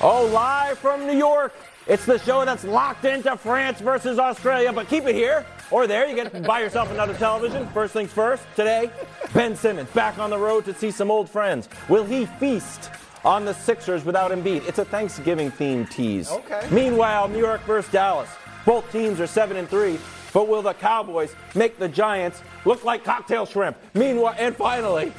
Oh, live from New York. It's the show that's locked into France versus Australia, but keep it here or there. You get to buy yourself another television. First things first, today, Ben Simmons back on the road to see some old friends. Will he feast on the Sixers without Embiid? It's a Thanksgiving themed tease. Okay. Meanwhile, New York versus Dallas. Both teams are 7 and 3, but will the Cowboys make the Giants look like cocktail shrimp? Meanwhile, and finally,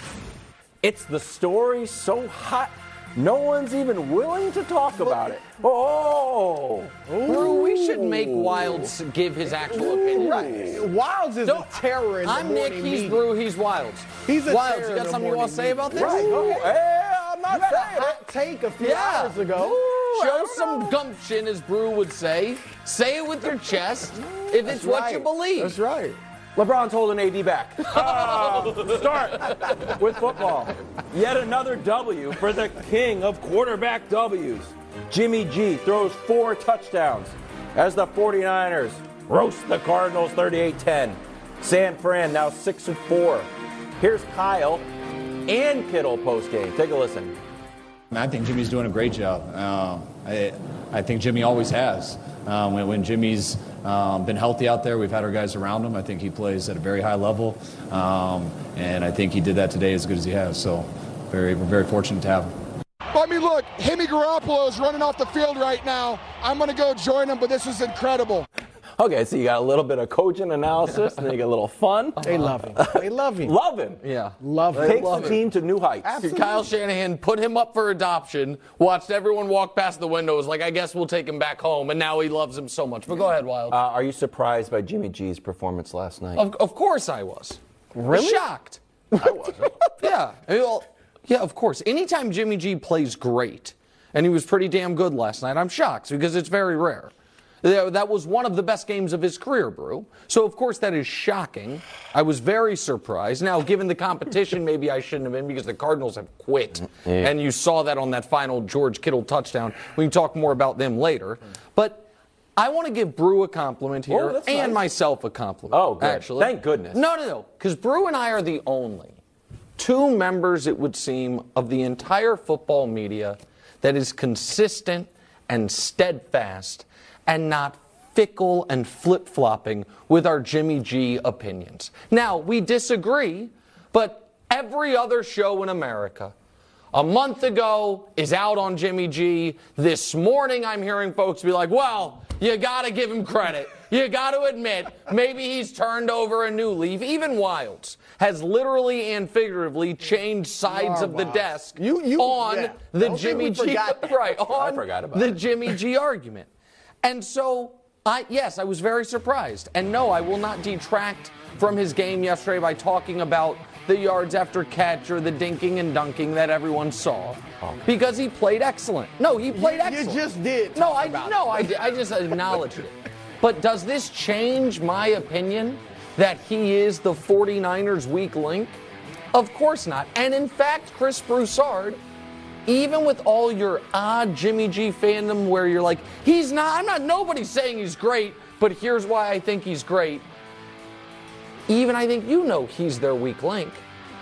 it's the story so hot no one's even willing to talk about it. Oh, Brew, we should make Wildes give his actual opinion. Right. Wildes is No, a terror in the I'm Nick, he's meeting. Brew, he's Wildes. He's a Wildes, terror you got something you want to say about this? Right, go. Hey, I'm not You had a saying it. hot take a few Yeah. hours ago. Ooh, Show some know. gumption, as Brew would say. Say it with your chest if it's what you believe. That's right. LeBron's holding AD back. Uh, start with football. Yet another W for the king of quarterback W's. Jimmy G throws four touchdowns as the 49ers roast the Cardinals 38-10. San Fran now 6 and 4. Here's Kyle and Kittle postgame. Take a listen. I think Jimmy's doing a great job. Um, I, I think Jimmy always has. Um, when, when Jimmy's um, been healthy out there, we've had our guys around him. I think he plays at a very high level, um, and I think he did that today as good as he has. So, very, we're very fortunate to have him. I mean, look, Jimmy Garoppolo is running off the field right now. I'm going to go join him, but this is incredible. Okay, so you got a little bit of coaching analysis, and then you get a little fun. They love him. They love him. Love him. Yeah. Love him. Takes love the it. team to new heights. Kyle Shanahan put him up for adoption, watched everyone walk past the window, was like, I guess we'll take him back home, and now he loves him so much. But go ahead, Wild. Uh, are you surprised by Jimmy G's performance last night? Of, of course I was. Really? Shocked. I wasn't. yeah. I mean, well, yeah, of course. Anytime Jimmy G plays great, and he was pretty damn good last night, I'm shocked because it's very rare. That that was one of the best games of his career, Brew. So, of course, that is shocking. I was very surprised. Now, given the competition, maybe I shouldn't have been because the Cardinals have quit. And you saw that on that final George Kittle touchdown. We can talk more about them later. But I want to give Brew a compliment oh, here Oh, and nice. myself a compliment. Oh, good. Actually. Thank goodness. No, no, no. Because Brew and I are the only two members, it would seem, of the entire football media that is consistent and steadfast and not fickle and flip flopping with our Jimmy G opinions. Now, we disagree, but every other show in America. A month ago is out on Jimmy G. This morning I'm hearing folks be like, well, you gotta give him credit. You gotta admit, maybe he's turned over a new leaf. Even Wildes has literally and figuratively changed sides of the desk You- you- on yeah. the Jimmy G right on the. Jimmy G argument. And so I yes, I was very surprised. And no, I will not detract from his game yesterday by talking about the yards after catch or the dinking and dunking that everyone saw. Because he played excellent. No, he played You excellent. You just did No, I no, I, I just acknowledged it. But does this change my opinion that he is the 49ers weak link? Of course not. And in fact, Chris Broussard, even with all your odd Jimmy G fandom where you're like, he's not, I'm not, nobody's saying he's great, but here's why I think he's great. Even I think you know he's their weak link.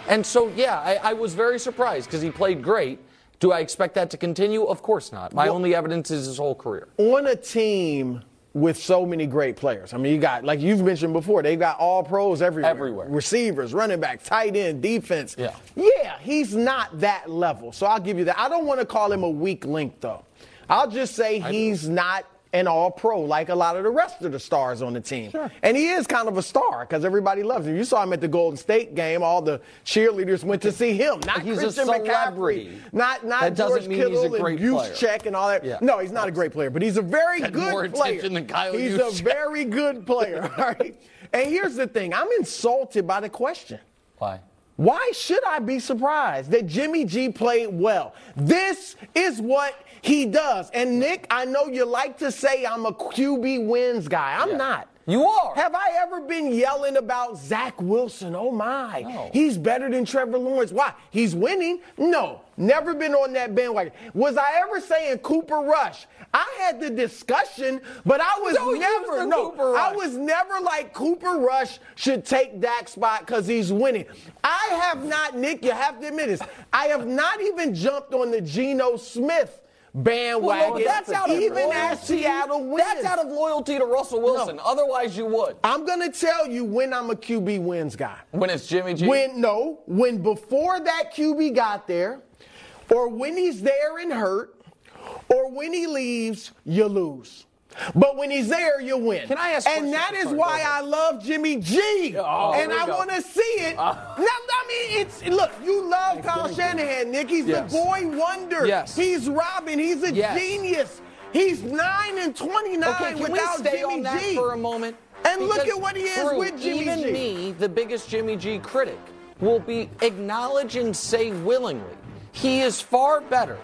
And so, yeah, I, I was very surprised because he played great. Do I expect that to continue? Of course not. My only evidence is his whole career. on a team with so many great players. I mean, you got, like you've mentioned before, they've got all pros everywhere. Everywhere. Receivers, running back, tight end, defense. Yeah. Yeah, he's not that level. So I'll give you that. I don't want to call him a weak link, though. I'll just say he's not an all pro like a lot of the rest of the stars on the team. And he is kind of a star because everybody loves him. You saw him at the Golden State game. All the cheerleaders went to see him, not He's a Christian celebrity. McCaffrey. Not, not That doesn't George mean he's a great and player. And all that. Yeah. No, he's not a great player, but he's a very good more player. attention than Kyle he's Juszczyk. a very good player. All right. And here's the thing: I'm insulted by the question. Why? Why should I be surprised that Jimmy G played well? This is what he does. And Nick, I know you like to say I'm a QB wins guy. I'm not. You are. Have I ever been yelling about Zach Wilson? Oh my. No. He's better than Trevor Lawrence. Why? He's winning? No. Never been on that bandwagon. Was I ever saying Cooper Rush? I had the discussion, but I was Don't never no. I was never like Cooper Rush should take Dak's spot because he's winning. I have not, Nick. You have to admit this. I have not even jumped on the Geno Smith bandwagon, Well, that's out of even loyalty. as Seattle wins. That's out of loyalty to Russell Wilson. Otherwise, you would. I'm gonna tell you when I'm a QB wins guy. When it's Jimmy G. When no, when before that QB got there, or when he's there and hurt, or when he leaves, you lose. But when he's there, you win. Can I ask And that is Sorry, why. I love Jimmy G. Oh, and I. Uh. want to see it. now, I mean, it's look. You love Kyle Shanahan, Nick. He's Yes. the boy wonder. Yes. He's Robin. He's a Yes. genius. He's nine and twenty-nine Okay, can we without stay Jimmy on that G. for a moment? And look at what he is Drew, with Jimmy even G. me, the biggest Jimmy G critic, will be acknowledge and say willingly he is far better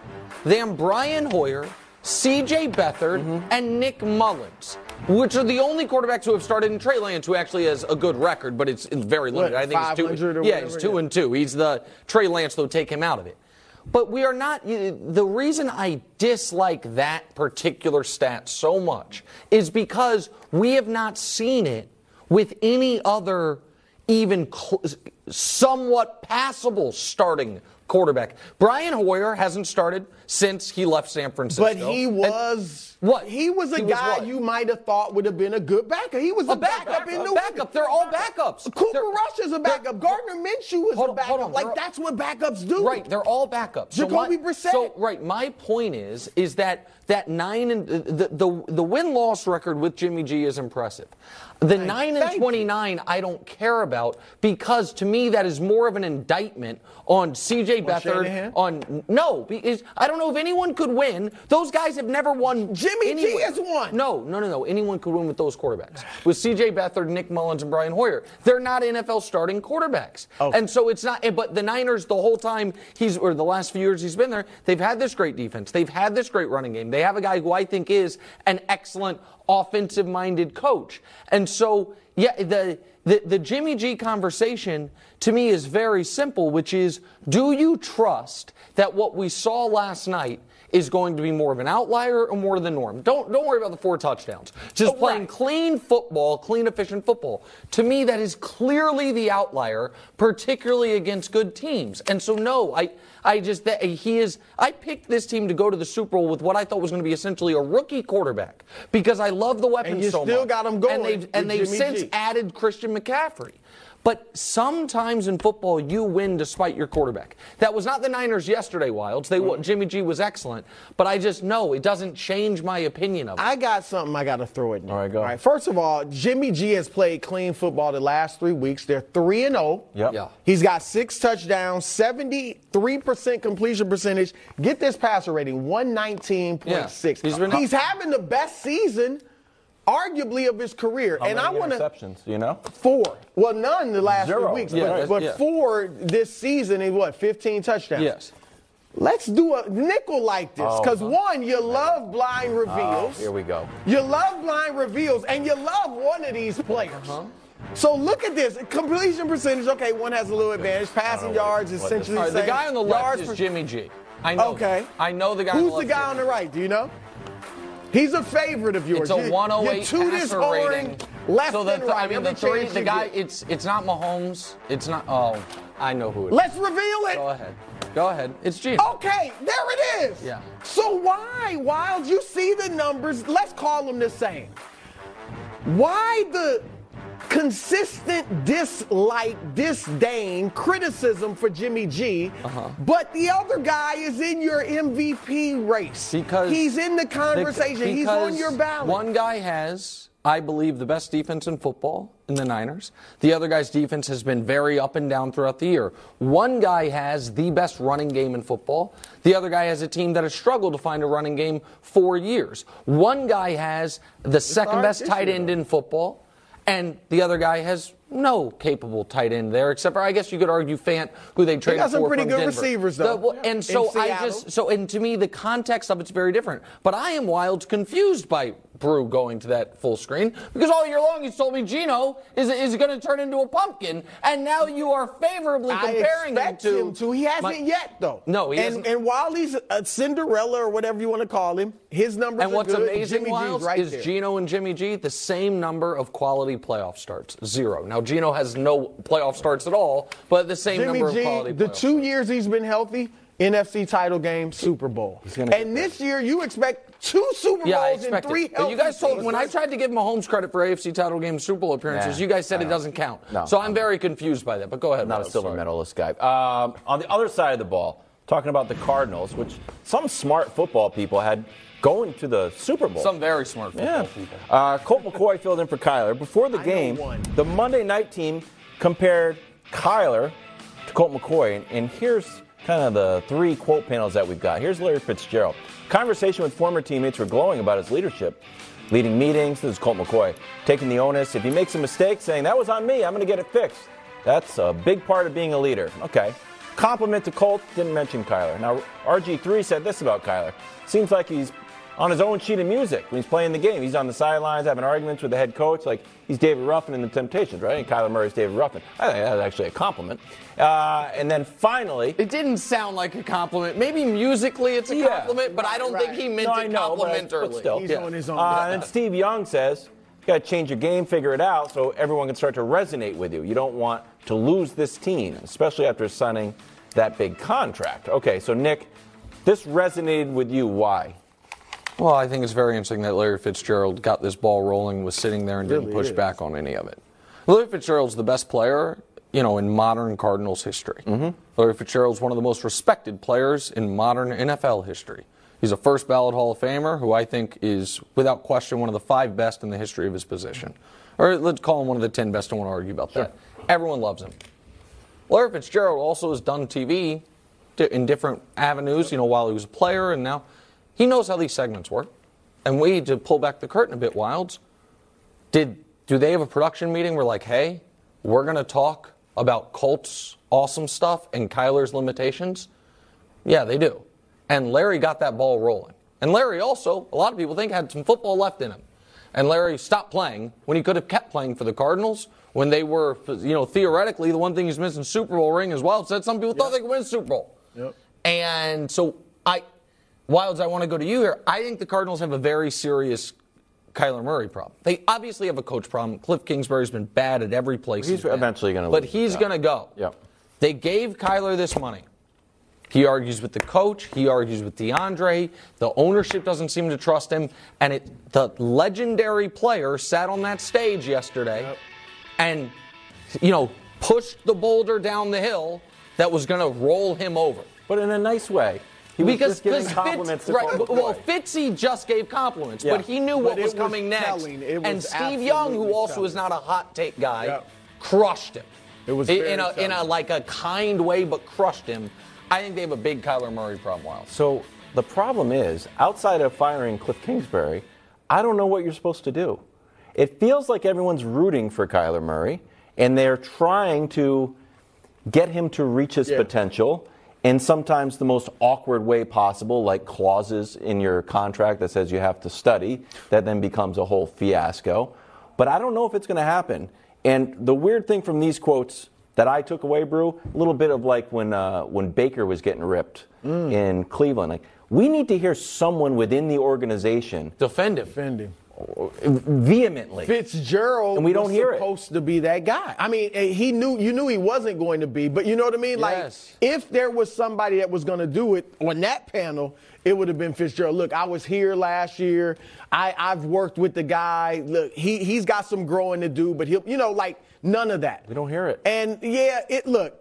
than Brian Hoyer, C.J. Beathard, Mm-hmm. and Nick Mullens. Which are the only quarterbacks who have started in Trey Lance, who actually has a good record, but it's, it's very limited. I think it's 500 two. or Yeah, he's two yeah. and two. He's the Trey Lance, though. Take him out of it. But we are not. The reason I dislike that particular stat so much is because we have not seen it with any other even cl- somewhat passable starting quarterback. Brian Hoyer hasn't started since he left San Francisco. But he And- was What? He was a He guy what? you might have thought would have been a good backup. He was a, a backup. in a the backup. They're all backups. Cooper They're- Rush is a backup. Gardner Minshew is Hold a backup. Like They're- that's what backups do. Right, they're all backups. Jacoby my, Brissett. So right, my point is, is that that nine and the the, the win loss record with Jimmy G is impressive. The nine and twenty nine I don't care about because to me that is more of an indictment on C.J. Beathard. Shanahan? On no, because I don't know if anyone could win. Those guys have never won. Jimmy G has won. No, no, no, no. Anyone could win with those quarterbacks. With C.J. Beathard, Nick Mullens, and Brian Hoyer, they're not NFL starting quarterbacks. Okay. And so it's not. But the Niners, the whole time he's or the last few years he's been there, they've had this great defense. They've had this great running game. They have a guy who I think is an excellent offensive-minded coach. And so, yeah, the. The, the Jimmy G conversation to me is very simple, which is do you trust that what we saw last night is going to be more of an outlier or more of the norm? Don't, don't worry about the four touchdowns. Just Oh, playing right. clean football, clean, efficient football. To me, that is clearly the outlier, particularly against good teams. And so, no, I, I just that uh, he is. I picked this team to go to the Super Bowl with what I thought was going to be essentially a rookie quarterback because I love the weapons you so still much. got 'em going and they've and they've since G. added Christian McCaffrey. But sometimes in football, you win despite your quarterback. That was not the Niners yesterday, Wildes. They Mm. Jimmy G was excellent, but I just know it doesn't change my opinion of it. I got something I got to throw at you. All right, go. All right. First of all, Jimmy G has played clean football the last three weeks. They're three and zero. Yep. Yeah. He's got six touchdowns, seventy-three percent completion percentage. Get this passer rating, one nineteen point six. Yeah. He's been- He's having the best season, arguably, of his career. How and many I want to interceptions, you know? four. Well, none the last Zero. three weeks, Yeah, but, that's- but yeah. four this season in what? Fifteen touchdowns. yes. Let's do a nickel like this, Oh, because huh. one, you love blind reveals. Here we go. You love blind reveals, and you love one of these players. Uh-huh. So look at this completion percentage. Okay, one has a little advantage. Passing yards what essentially All right, the same. guy on the left Yards is per- Jimmy G. I know. Okay. that. I know the guy. Who's the, the left guy on the right? Do you know? He's a favorite of yours. It's a 108 you toot his passer rating. left so the, and right. I mean, the three, the guy. get. It's it's not Mahomes. It's not. Oh, I know who it is. Let's reveal it. Go ahead. Go ahead. It's Geno. Okay, there it is. Yeah. So why, Wild, you see the numbers, let's call them the same. Why the consistent dislike, disdain, criticism for Jimmy G, Uh-huh. but the other guy is in your MVP race? Because he's in the conversation. he's on your ballot. One guy has, I believe, the best defense in football in the Niners. The other guy's defense has been very up and down throughout the year. One guy has the best running game in football. The other guy has a team that has struggled to find a running game for years. One guy has the second best tight end in football. And the other guy has no capable tight end there, except for I guess you could argue Fant, who they traded for. He got some pretty good Denver. receivers, The- though, well, in and so I just so and to me the context of it's very different. But I am wild confused by Brew going to that full screen because all year long he's told me Geno is is going to turn into a pumpkin, and now you are favorably comparing him to. him to. He hasn't my- yet, though. No, he and, hasn't. And while he's a Cinderella or whatever you want to call him, his numbers And are what's good. amazing, Jimmy Wiles, right is there. Geno and Jimmy G the same number of quality playoff starts, zero. Now Geno has no playoff starts at all, but the same Jimmy number G, of quality. the playoff two years he's been healthy, NFC title game, Super Bowl. And this year, you expect two Super Yeah, I Bowls and expect three it. But you guys told seasons. when I tried to give Mahomes credit for AFC title game Super Bowl appearances, Yeah, you guys said it doesn't count. No, so I'm I'm very confused by that. But go ahead. not a silver sorry. medalist guy. Um, on the other side of the ball, talking about the Cardinals, which some smart football people had going to the Super Bowl. Some very smart football yeah. people. Uh, Colt McCoy filled in for Kyler. Before the know game, the Monday night team compared Kyler to Colt McCoy. And, and here's kind of the three quote panels that we've got. Here's Larry Fitzgerald. Conversation with former teammates were glowing about his leadership. Leading meetings, this is Colt McCoy. Taking the onus. If he makes a mistake, saying, that was on me, I'm going to get it fixed. That's a big part of being a leader. Okay. Compliment to Colt, didn't mention Kyler. Now, RG3 said this about Kyler. Seems like he's on his own sheet of music when he's playing the game. He's on the sidelines having arguments with the head coach, like he's David Ruffin in the Temptations, right? And Kyler Murray's David Ruffin. I think that's actually a compliment. Uh, and then finally, It didn't sound like a compliment. Maybe musically it's a Yeah. compliment, but I don't think he meant No, I it know, but- complimentarily. but still. He's Yeah. on his own. Uh, and Steve Young says, you got to change your game, figure it out, so everyone can start to resonate with you. You don't want to lose this team, especially after signing that big contract. Okay, so Nick, this resonated with you. Why? Well, I think it's very interesting that Larry Fitzgerald got this ball rolling, was sitting there and didn't push is. back on any of it. Larry Fitzgerald's the best player, you know, in modern Cardinals history. Mm-hmm. Larry Fitzgerald's one of the most respected players in modern NFL history. He's a first ballot Hall of Famer who I think is, without question, one of the five best in the history of his position. Or let's call him one of the 10 best. I don't want to argue about that. Everyone loves him. Larry Fitzgerald also has done TV in different avenues, you know, while he was a player, and now he knows how these segments work. And we to pull back the curtain a bit, Wilds. Did do they have a production meeting where like, hey, we're gonna talk about Colts awesome stuff and Kyler's limitations? Yeah, they do. And Larry got that ball rolling. And Larry also, a lot of people think, had some football left in him. And Larry stopped playing when he could have kept playing for the Cardinals when they were, you know, theoretically the one thing he's missing Super Bowl ring as well. Said some people thought they could win Super Bowl. Yep. And so I, Wildes, I want to go to you here. I think the Cardinals have a very serious Kyler Murray problem. They obviously have a coach problem. Cliff Kingsbury's been bad at every place. He's been. eventually gonna But he's going to go. Yep. They gave Kyler this money. He argues with the coach. He argues with DeAndre. The ownership doesn't seem to trust him. And it, the legendary player sat on that stage yesterday and, you know, pushed the boulder down the hill that was going to roll him over. But in a nice way. He was Because, because compliments Fitz, right, well, Fitzy just gave compliments, Yeah. but he knew what was was coming next. telling. It was and Steve Young, who also telling. is not a hot take guy, Yeah. crushed him. It was in, a in a like a kind way, but crushed him. I think they have a big Kyler Murray problem. Wild. So the problem is, outside of firing Cliff Kingsbury, I don't know what you're supposed to do. It feels like everyone's rooting for Kyler Murray, and they're trying to get him to reach his Yeah. potential in sometimes the most awkward way possible, like clauses in your contract that says you have to study, that then becomes a whole fiasco. But I don't know if it's going to happen. And the weird thing from these quotes that I took away, Brew, a little bit of like when uh, when Baker was getting ripped in Cleveland. Like we need to hear someone within the organization Defend him. Defending. Vehemently. Fitzgerald And we don't was hear it. supposed to be that guy. I mean, he knew you knew he wasn't going to be, but you know what I mean? Like if there was somebody that was going to do it on that panel, it would have been Fitzgerald. Look, I was here last year. I, I've worked with the guy. Look, he he's got some growing to do, but he'll you know, like none of that. We don't hear it. And yeah, it look,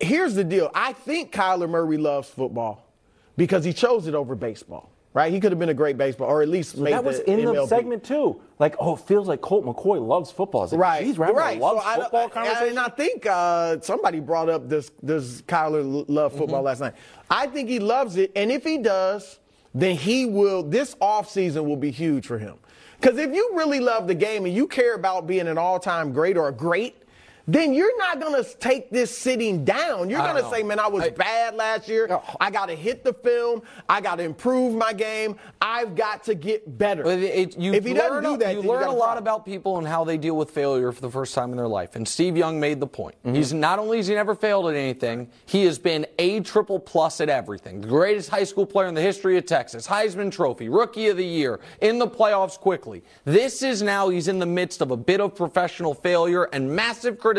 here's the deal. I think Kyler Murray loves football because he chose it over baseball. Right? He could have been a great baseball, or at least made that was the in the MLB. segment too. Like, oh, it feels like Colt McCoy loves football. Like, Right, we're right. a love So football I, conversation. And I think uh, somebody brought up this does Kyler love football Mm-hmm. last night. I think he loves it, and if he does, then he will. This offseason will be huge for him. Because if you really love the game and you care about being an all-time great or a great, then you're not gonna take this sitting down. You're gonna say, "Man, I was I- bad last year. I got to hit the film. I got to improve my game. I've got to get better." It- it- you if he doesn't do that, you learn got a lot about people and how they deal with failure for the first time in their life. And Steve Young made the point. Mm-hmm. He's not only has he never failed at anything, he has been a triple plus at everything. The greatest high school player in the history of Texas, Heisman Trophy, Rookie of the Year, in the playoffs quickly. This is now he's in the midst of a bit of professional failure and massive criticism.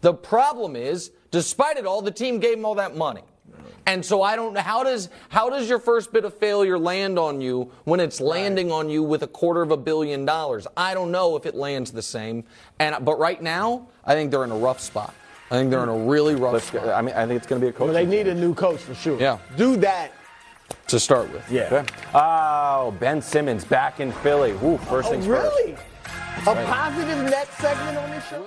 The problem is, despite it all, the team gave him all that money. And so I don't know how does how does your first bit of failure land on you when it's landing on you with a quarter of a billion dollars? I don't know if it lands the same. And but right now, I think they're in a rough spot. I think they're in a really rough Let's, spot I mean, I think it's going to be a coach. But they need a new coach for sure. Yeah. Do that. to start with. Yeah. Oh, Ben Simmons back in Philly. Ooh, first Oh, things really? A positive net segment on this show?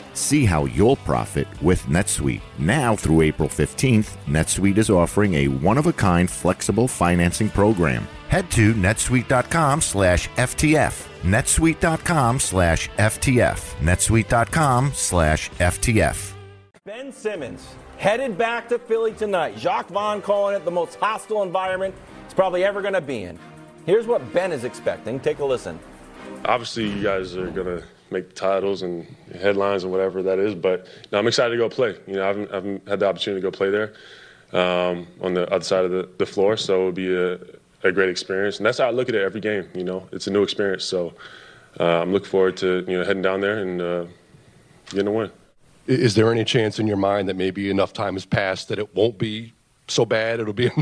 See how you'll profit with NetSuite. Now through April 15th, NetSuite is offering a one-of-a-kind flexible financing program. Head to netsuite.com slash FTF. netsuite.com slash FTF. netsuite.com slash FTF. Ben Simmons headed back to Philly tonight. Jacque Vaughn calling it the most hostile environment it's probably ever going to be in. Here's what Ben is expecting. Take a listen. obviously you guys are gonna make the titles and headlines and whatever that is. But know, I'm excited to go play. You know, I haven't, I haven't had the opportunity to go play there um, on the other side of the, the floor, so it'll be a, a great experience. And that's how I look at it every game. You know, it's a new experience. So uh, I'm looking forward to you know heading down there and uh, getting a win. Is there any chance in your mind that maybe enough time has passed that it won't be so bad? It'll be.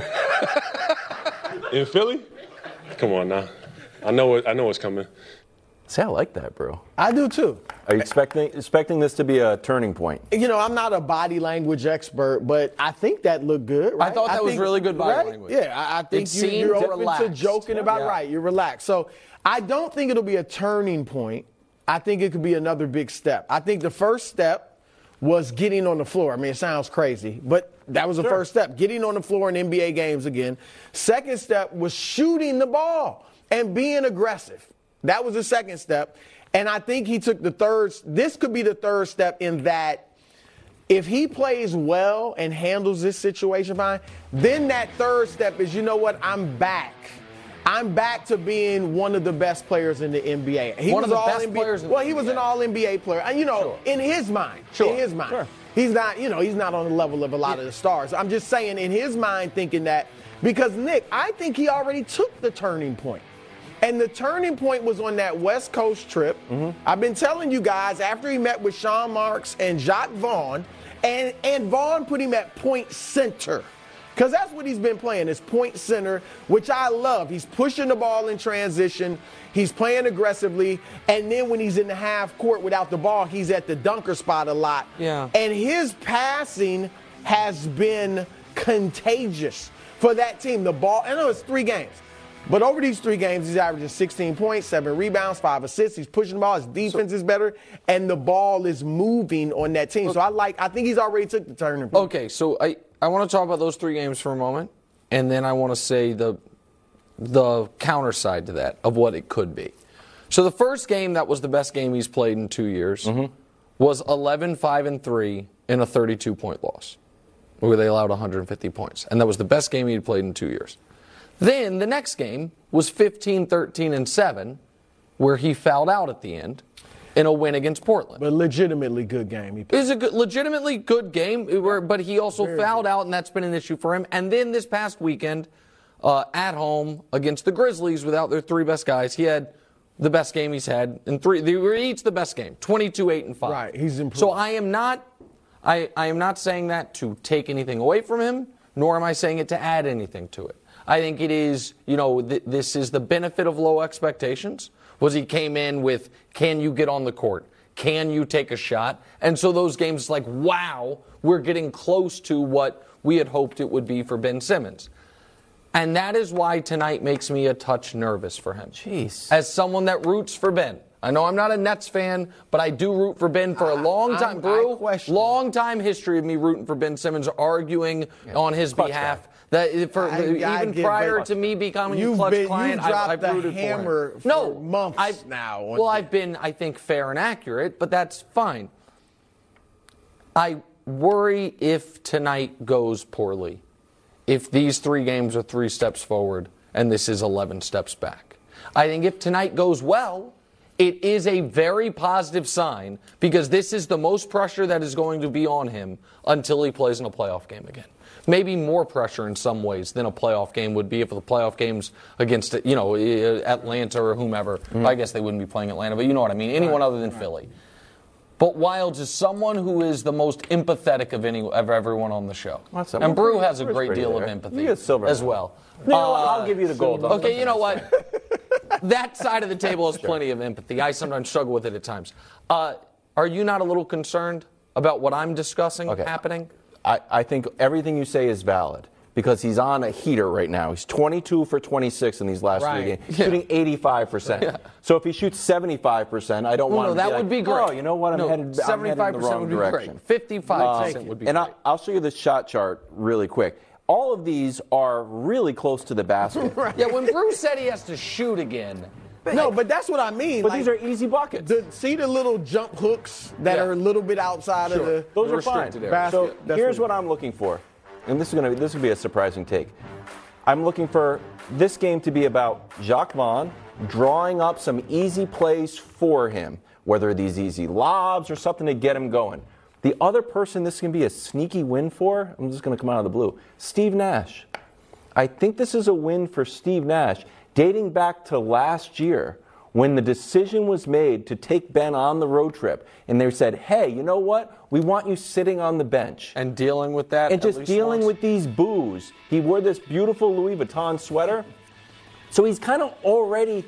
In Philly? Come on now. I know it, I know what's coming. See, I like that, bro. I do too. Are you expecting expecting this to be a turning point? You know, I'm not a body language expert, but I think that looked good. Right? I thought that was think- really good body right? language. Yeah, I, I think you, you're open to joking about Yeah. right. You're relaxed. So I don't think it'll be a turning point. I think it could be another big step. I think the first step was getting on the floor. I mean, it sounds crazy, but that was the first step. Getting on the floor in NBA games again. Second step was shooting the ball and being aggressive. That was the second step. And I think he took the third. This could be the third step in that if he plays well and handles this situation fine, then that third step is, you know what, I'm back. I'm back to being one of the best players in the NBA. He One of the all best NBA players well, he was an all NBA player. You know, Sure. in his mind. Sure. In his mind. Sure. He's not, you know, he's not on the level of a lot of the stars. I'm just saying in his mind thinking that because Nick, I think he already took the turning point. And the turning point was on that West Coast trip. Mm-hmm. I've been telling you guys after he met with Sean Marks and Jacque Vaughn, and, and Vaughn put him at point center. Because that's what he's been playing, is point center, which I love. He's pushing the ball in transition, he's playing aggressively, and then when he's in the half court without the ball, he's at the dunker spot a lot. Yeah. And his passing has been contagious for that team. The ball, I know it's three games. But over these three games, he's averaging 16 points, seven rebounds, five assists. He's pushing the ball. His defense is better, and the ball is moving on that team. So I like. I think he's already took the point. Okay, so I, I want to talk about those three games for a moment, and then I want to say the the counter side to that of what it could be. So the first game that was the best game he's played in two years mm-hmm. was 11 5 and 3 in a 32 point loss, where they allowed 150 points. And that was the best game he'd played in two years. Then the next game was 15 13 and 7, where he fouled out at the end in a win against Portland. But legitimately good game. He It was a good, legitimately good game, but he also fouled out, and that's been an issue for him. And then this past weekend, uh, at home against the Grizzlies, without their three best guys, he had the best game he's had in three. They were each the best game, 22, 8, and 5. Right, he's improved. So I am not, I, I am not saying that to take anything away from him, nor am I saying it to add anything to it. I think it is, you know, th- this is the benefit of low expectations. Was he came in with, can you get on the court? Can you take a shot? And so those games, like, wow, we're getting close to what we had hoped it would be for Ben Simmons. And that is why tonight makes me a touch nervous for him. Jeez. As someone that roots for Ben. I know I'm not a Nets fan, but I do root for Ben for a ah, long I- time. I Brew, question- long time history of me rooting for Ben Simmons, arguing on his Klutch behalf. That for I- I even get- prior to me becoming a Klutch been- client, I, dropped I've the hammer for him. for no, months I've, now. Well, I've been, I think, fair and accurate, but that's fine. I worry if tonight goes poorly, if these three games are three steps forward and this is 11 steps back. I think if tonight goes well, it is a very positive sign because this is the most pressure that is going to be on him until he plays in a playoff game again. Maybe more pressure in some ways than a playoff game would be if the playoff games against, you know, Atlanta or whomever. I guess they wouldn't be playing Atlanta, but you know what I mean. Anyone other than Philly. But Wildes is someone who is the most empathetic of any of everyone on the show. What's and? Brew has a great deal there. of empathy as well. What? Uh, I'll give you the gold. Okay, you know what? that side of the table has plenty of empathy. I sometimes struggle with it at times. Uh, are you not a little concerned about what I'm discussing Okay. happening? I, I think everything you say is valid because he's on a heater right now. He's 22 for 26 in these last Right. three games, shooting 85%. So if he shoots 75%, I don't Well, want no, him that be would like, be great. Oh, you know what? I'm No, headed, I'm headed in the 75% wrong would be direction. great. 55 Um, would be And great. I, I'll show you the shot chart really quick. All of these are really close to the basket. Yeah, when Bruce said he has to shoot again, no, but that's what I mean. But like, these are easy buckets. the, see the little jump hooks that Yeah. are a little bit outside of the. Those are fine. Basket. So That's here's what- what I'm looking for, and this is gonna be this will be a surprising take. I'm looking for this game to be about Jacque Vaughn drawing up some easy plays for him, whether these easy lobs or something to get him going. The other person this can be a sneaky win for, I'm just going to come out of the blue, Steve Nash. I think this is a win for Steve Nash, dating back to last year when the decision was made to take Ben on the road trip. And they said, hey, you know what? We want you sitting on the bench. and dealing with that, And just dealing once. with these boos. He wore this beautiful Louis Vuitton sweater. So he's kind of already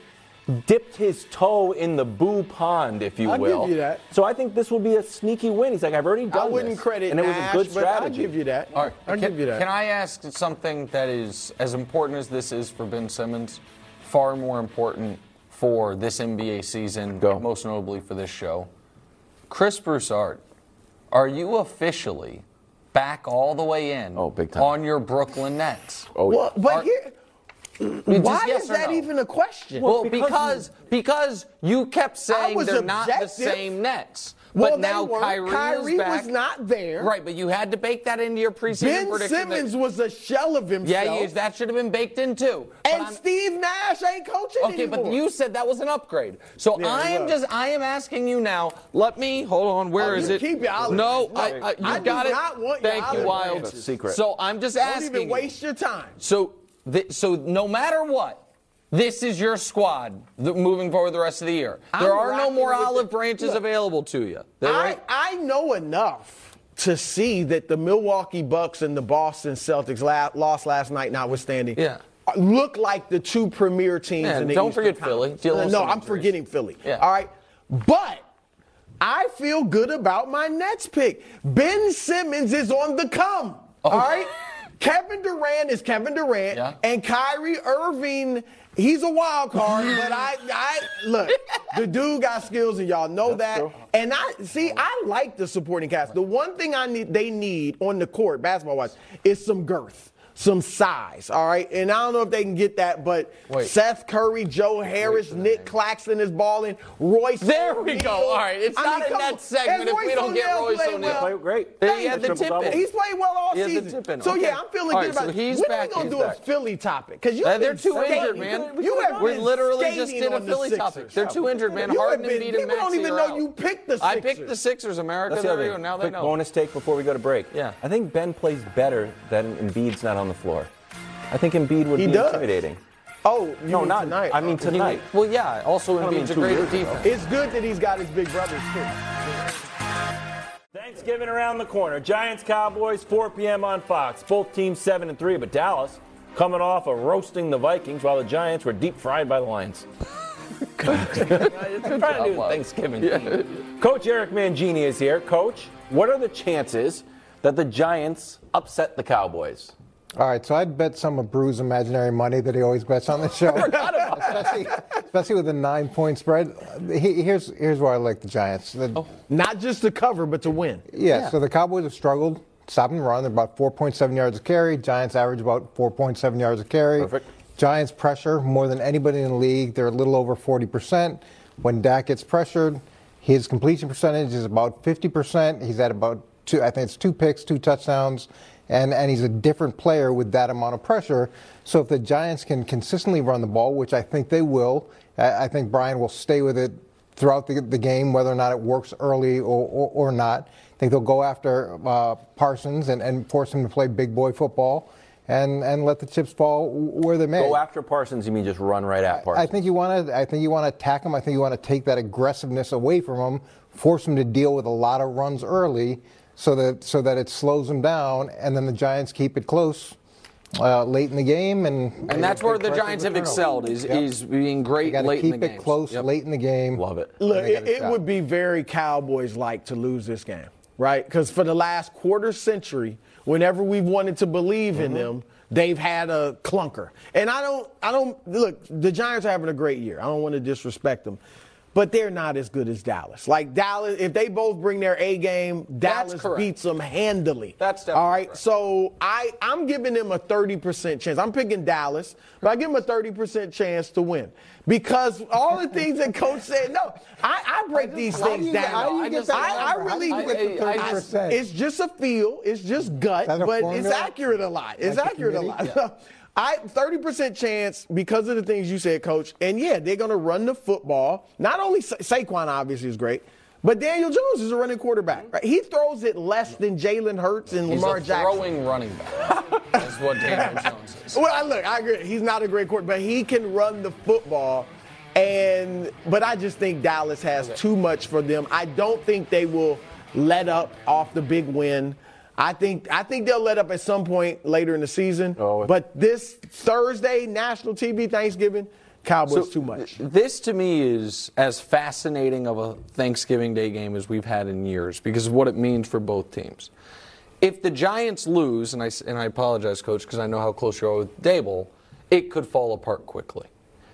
dipped his toe in the boo pond, if you I'll will. give you that. So I think this will be a sneaky win. He's like, I've already done it. I wouldn't this. credit And it was Nash, a good but I'll strategy. give you that. All right, I'll can, give you that. Can I ask something that is as important as this is for Ben Simmons, far more important for this NBA season, Go. most notably for this show? Chris Broussard, are you officially back all the way in Oh, big time. on your Brooklyn Nets? Oh, Well, but Are- here, Just why yes is or that no? even a question? Well, because because because you kept saying they're not the same Nets. Well, but now weren't. Kyrie, Kyrie is back. was not there. Right, but you had to bake that into your preseason Ben prediction. that- Simmons was a shell of himself. yeah, you, that should have been baked in too. But and I'm- Steve Nash ain't coaching Okay, anymore. but you said that was an upgrade. So Yeah, I am just I am asking you now. Let me hold on. Where Oh, is you it? keep your olive no. I, I, you I do got it. not want your Thank you, Wild. branches. That's a secret. So I'm just Don't asking. even you. waste your time. So, th- so no matter what, this is your squad th- moving forward the rest of the year. There I'm are no more olive the- branches Look, available to you. They're I, right- I know enough to see that the Milwaukee Bucks and the Boston Celtics la- lost last night, notwithstanding. Yeah. Uh, look like the two premier teams Yeah, in the don't Eastern forget Philly. Conference. Dealing with no, I'm injuries. forgetting Philly. Yeah. All right. But I feel good about my Nets pick. Ben Simmons is on the come. Oh. All right. Kevin Durant is Kevin Durant, Yeah. and Kyrie Irving. He's a wild card, but I, I look. The dude got skills, and y'all know that. true. And I see. I like the supporting cast. The one thing I need, they need on the court, basketball wise, is some girth, some size. All right. And I don't know if they can get that, but Wait. Seth Curry, Joe Harris, Nick Claxton is balling. Royce. There we O'Neal. go. All right, it's I not mean, a come Net on. segment And if we don't get Royce played O'Neal. well. Played great. He had the tip in. He's played well all He had the season. So Okay. yeah, I'm feeling All good right, about so it. he's when back, are we gonna do back. a Philly topic? Because you Uh, they're too skating. injured, man. You have We're literally just skating did a Philly topic. They're too injured, man. You Harden, have been- Embiid, and people don't even know out. you picked the Sixers. I picked the Sixers, America. That's the There other you go. thing. Now they Quick know. bonus take before we go to break. Yeah. I think Ben plays better than Embiid's not on the floor. I think Embiid would He be does. intimidating. Oh, No, mean not tonight. I mean Okay. tonight. Well, yeah. Also, I mean, Embiid's a two great defense. It's good that he's got his big brothers too. Thanksgiving around the corner. Giants Cowboys 4 p.m. on Fox. Both teams 7 and 3, but Dallas coming off of roasting the Vikings while the Giants were deep fried by the Lions. trying to do Bob. Thanksgiving. theme. Coach Eric Mangini is here. Coach, what are the chances that the Giants upset the Cowboys. All right, so I'd bet some of Brew's imaginary money that he always bets on the show, especially, especially with a nine-point spread. He, here's here's why I like the Giants. The, oh. Not just to cover, but to win. Yeah, yeah, so the Cowboys have struggled stopping the run. They're about 4.7 yards a carry. Giants average about 4.7 yards a carry. Perfect. Giants pressure more than anybody in the league. They're a little over 40%. When Dak gets pressured, his completion percentage is about 50%. He's at about two, I think it's two picks, two touchdowns and, and he's a different player with that amount of pressure. So if the Giants can consistently run the ball, which I think they will, I think Brian will stay with it throughout the, the game, whether or not it works early or, or, or not. I think they'll go after uh, Parsons and, and force him to play big boy football. And, and let the chips fall where they may. Go after Parsons. You mean just run right at Parsons? I think you want to. I think you want to attack him. I think you want to take that aggressiveness away from him, force him to deal with a lot of runs early, so that so that it slows them down, and then the Giants keep it close. Uh, late in the game, and and that's where the Giants have excelled is yep. is being great late in the game. Keep it close yep. late in the game. Love it. Look, it, it would be very Cowboys like to lose this game, right? Because for the last quarter century, whenever we've wanted to believe mm-hmm. in them, they've had a clunker. And I don't, I don't look. The Giants are having a great year. I don't want to disrespect them but they're not as good as Dallas. Like Dallas, if they both bring their A game, Dallas beats them handily. That's definitely all right. Correct. So I I'm giving them a 30% chance. I'm picking Dallas, but I give them a 30% chance to win because all the things that coach said. No, I, I break these things you, down. I, just, I, I really. I, it's just a feel. It's just gut, but formula? it's accurate a lot. It's like accurate a lot. Yeah. I 30% chance because of the things you said, coach. And yeah, they're going to run the football. Not only Sa- Saquon obviously is great, but Daniel Jones is a running quarterback. Right? He throws it less than Jalen Hurts and He's Lamar a Jackson. Throwing running back. That's what Daniel Jones is. Well, I look, I agree. He's not a great quarterback, but he can run the football. And but I just think Dallas has too much for them. I don't think they will let up off the big win. I think I think they'll let up at some point later in the season. Oh. But this Thursday, national TV, Thanksgiving, Cowboys so too much. This to me is as fascinating of a Thanksgiving Day game as we've had in years because of what it means for both teams. If the Giants lose, and I, and I apologize, Coach, because I know how close you are with Daboll, it could fall apart quickly.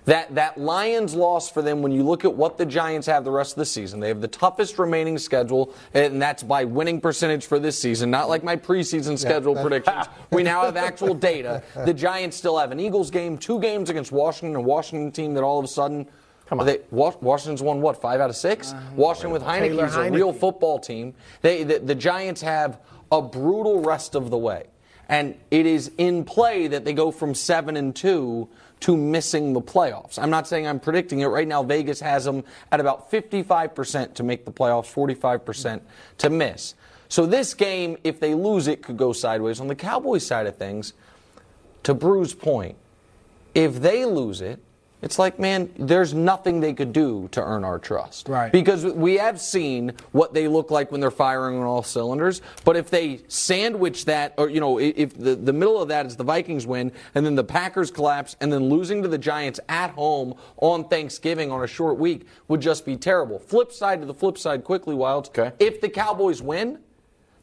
That, that Lions loss for them, when you look at what the Giants have the rest of the season, they have the toughest remaining schedule, and that's by winning percentage for this season, not like my preseason schedule yeah, predictions. we now have actual data. The Giants still have an Eagles game, two games against Washington, a Washington team that all of a sudden. Come on. They, Washington's won what, five out of six? Uh, Washington with Heinicke is a real football team. They, the, the Giants have a brutal rest of the way. And it is in play that they go from seven and two to missing the playoffs. I'm not saying I'm predicting it. Right now, Vegas has them at about 55% to make the playoffs, 45% to miss. So this game, if they lose it, could go sideways. On the Cowboys side of things, to Brew's point, if they lose it, it's like, man, there's nothing they could do to earn our trust. Right. Because we have seen what they look like when they're firing on all cylinders. But if they sandwich that, or, you know, if the, the middle of that is the Vikings win, and then the Packers collapse, and then losing to the Giants at home on Thanksgiving on a short week would just be terrible. Flip side to the flip side quickly, Wildes. Okay. If the Cowboys win,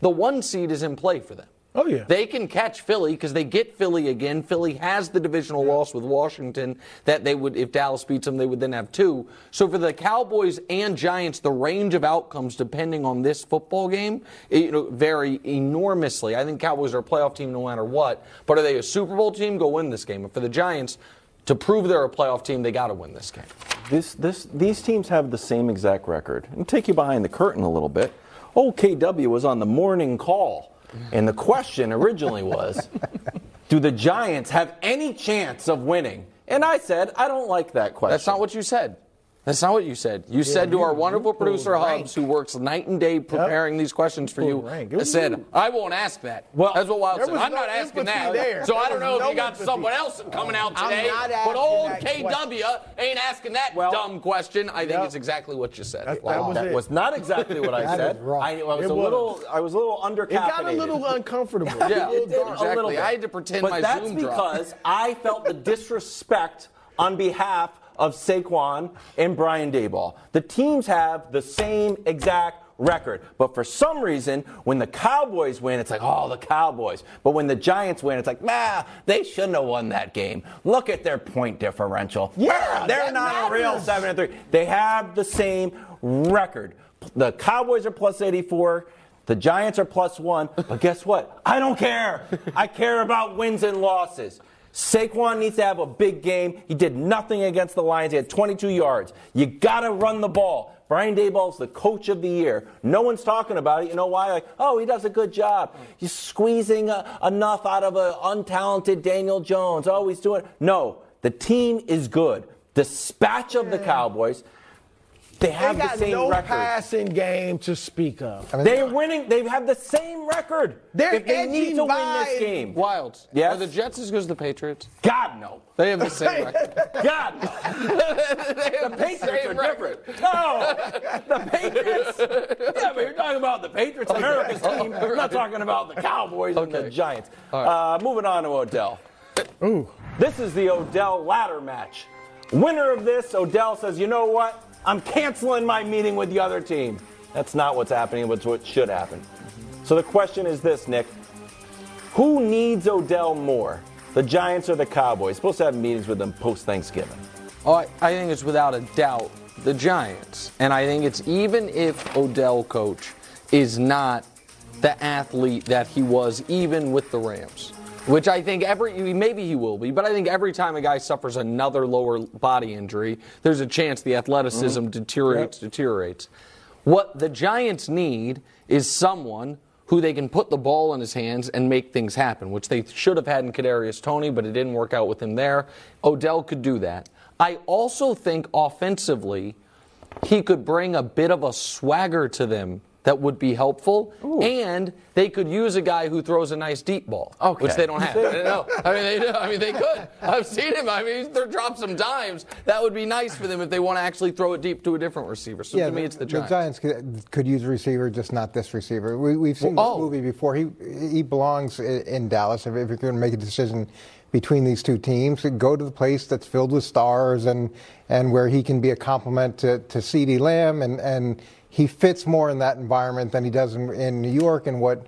the one seed is in play for them. Oh, yeah. They can catch Philly because they get Philly again. Philly has the divisional loss with Washington that they would, if Dallas beats them, they would then have two. So for the Cowboys and Giants, the range of outcomes depending on this football game you know, vary enormously. I think Cowboys are a playoff team no matter what. But are they a Super Bowl team? Go win this game. And for the Giants, to prove they're a playoff team, they got to win this game. This, this, these teams have the same exact record. And take you behind the curtain a little bit. OKW was on the morning call and the question originally was Do the Giants have any chance of winning? And I said, I don't like that question. That's not what you said. That's not what you said. You yeah, said to you, our wonderful producer Hubs, who works night and day preparing yep. these questions for you, I said, I won't ask that. Well, that's what Wild said. I'm no not asking that. There. So there I don't know no if you got empathy. someone else coming out today, but old KW question. ain't asking that well, dumb question. I think yep. it's exactly what you said. That, that, was, that was, not exactly what I said. I, I, was a little, I was a little undercaffeinated. It got a little uncomfortable. yeah, exactly. I had to pretend my Zoom but that's because I felt the disrespect on behalf of Saquon and Brian Daboll. The teams have the same exact record. But for some reason, when the Cowboys win, it's like, oh, the Cowboys. But when the Giants win, it's like, ah, they shouldn't have won that game. Look at their point differential. Yeah, they're not a real seven and three. They have the same record. The Cowboys are plus 84. The Giants are plus one. But guess what? I don't care. I care about wins and losses. Saquon needs to have a big game. He did nothing against the Lions. He had 22 yards. You got to run the ball. Brian Daboll's the coach of the year. No one's talking about it. You know why? Like, oh, he does a good job. He's squeezing uh, enough out of an untalented Daniel Jones. Oh, he's doing. No, the team is good. Dispatch of the Cowboys. They They have the got same no record. passing game to speak of. They're winning. They have the same record. They're if they need to win this game. Wildes. Yes? Are the Jets as good as the Patriots? God no. They have the same record. God no. the Patriots are different. No, the Patriots. Yeah, but you're talking about the Patriots, America's team. I'm not talking about the Cowboys and the Okay. Giants. Uh, moving on to Odell. Ooh. This is the Odell ladder match. Winner of this, Odell says, you know what? I'm canceling my meeting with the other team. That's not what's happening, but it's what should happen. So the question is this, Nick. Who needs Odell more? The Giants or the Cowboys? Supposed to have meetings with them post Thanksgiving. Oh, I, I think it's without a doubt the Giants. And I think it's even if Odell, coach, is not the athlete that he was even with the Rams. Which I think every maybe he will be, but I think every time a guy suffers another lower body injury, there's a chance the athleticism mm-hmm. deteriorates, deteriorates. What the Giants need is someone who they can put the ball in his hands and make things happen, which they should have had in Kadarius Toney, but it didn't work out with him there. Odell could do that. I also think offensively, he could bring a bit of a swagger to them that would be helpful, and they could use a guy who throws a nice deep ball, Okay. which they don't have. no, I mean they do. I mean they could. I've seen him. I mean they drop some dimes. That would be nice for them if they want to actually throw it deep to a different receiver. So to me, it's the Giants. could, could use a receiver, just not this receiver. We, we've seen Well, this oh. movie before. He he belongs in Dallas. If, if you're going to make a decision between these two teams, go to the place that's filled with stars and and where he can be a complement to to CeeDee Lamb and and he fits more in that environment than he does in, in New York and what.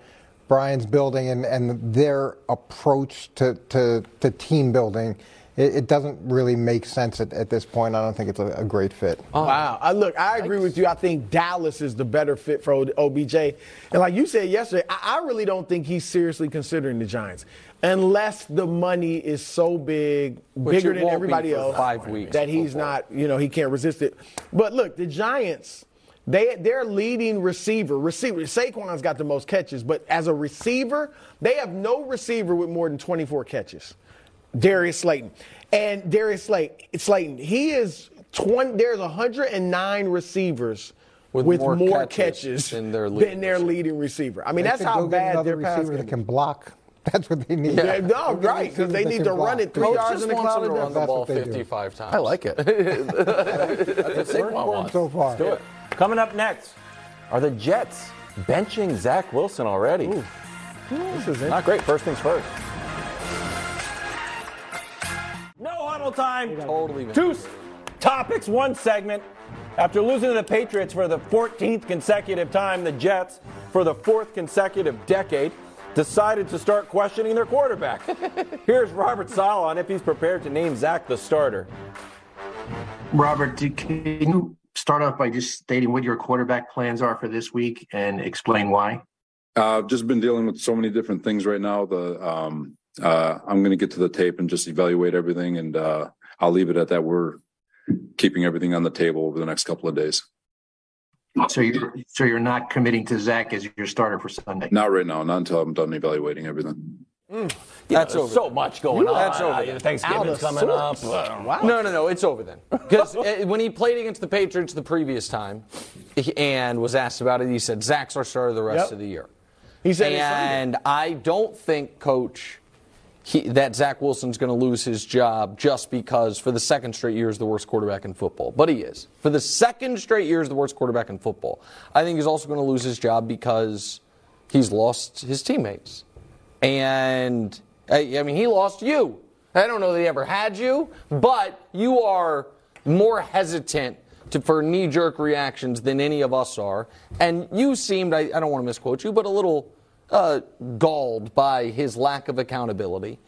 Brian's building and, and their approach to, to, to team building, it, it doesn't really make sense at, at this point. I don't think it's a, a great fit. Oh. Wow. I, look, I agree with you. I think Dallas is the better fit for OBJ. And like you said yesterday, I, I really don't think he's seriously considering the Giants. Unless the money is so big, Which bigger than everybody else, five weeks that he's before. not, you know, he can't resist it. But look, the Giants, they their leading receiver, receiver Saquon's got the most catches, but as a receiver, they have no receiver with more than 24 catches. Darius Slayton. And Darius Slayton, Slayton, he is 20, there's 109 receivers with, With more, more catches, catches than their than leading their leading receiver. I mean, They that's should how bad another their pass receiver that can block. That's what they need. Yeah, no, right, because they need to run it three Coach yards just in the cloud him to of run the ball what they do. 55 times. I like it. That's what Saquon wants. so far. Do it. Coming up next are the Jets benching Zach Wilson already. This is. Not great. First things first. No huddle time. Totally. Two s- topics, one segment. After losing to the Patriots for the 14th consecutive time, the Jets, for the fourth consecutive decade, decided to start questioning their quarterback. Here's Robert Saleh on if he's prepared to name Zach the starter. Robert, do- can you start off by just stating what your quarterback plans are for this week and explain why? Uh, I've just been dealing with so many different things right now. The um, uh, I'm going to get to the tape and just evaluate everything, and uh, I'll leave it at that. We're keeping everything on the table over the next couple of days. So you're so you're not committing to Zach as your starter for Sunday. Not right now, not until I'm done evaluating everything. That's over. so much going on. That's over. Uh, Thanksgiving's coming up. Wow. No, no, no. It's over then. Because when he played against the Patriots the previous time and was asked about it, he said, Zach's our starter the rest Yep. of the year. He said. And I don't think, Coach, he, that Zach Wilson's going to lose his job just because for the second straight year is the worst quarterback in football. But he is. For the second straight year is the worst quarterback in football. I think he's also going to lose his job because he's lost his teammates. And, I, I mean, he lost you. I don't know that he ever had you, but you are more hesitant to, for knee jerk reactions than any of us are. And you seemed, I, I don't want to misquote you, but a little uh, galled by his lack of accountability.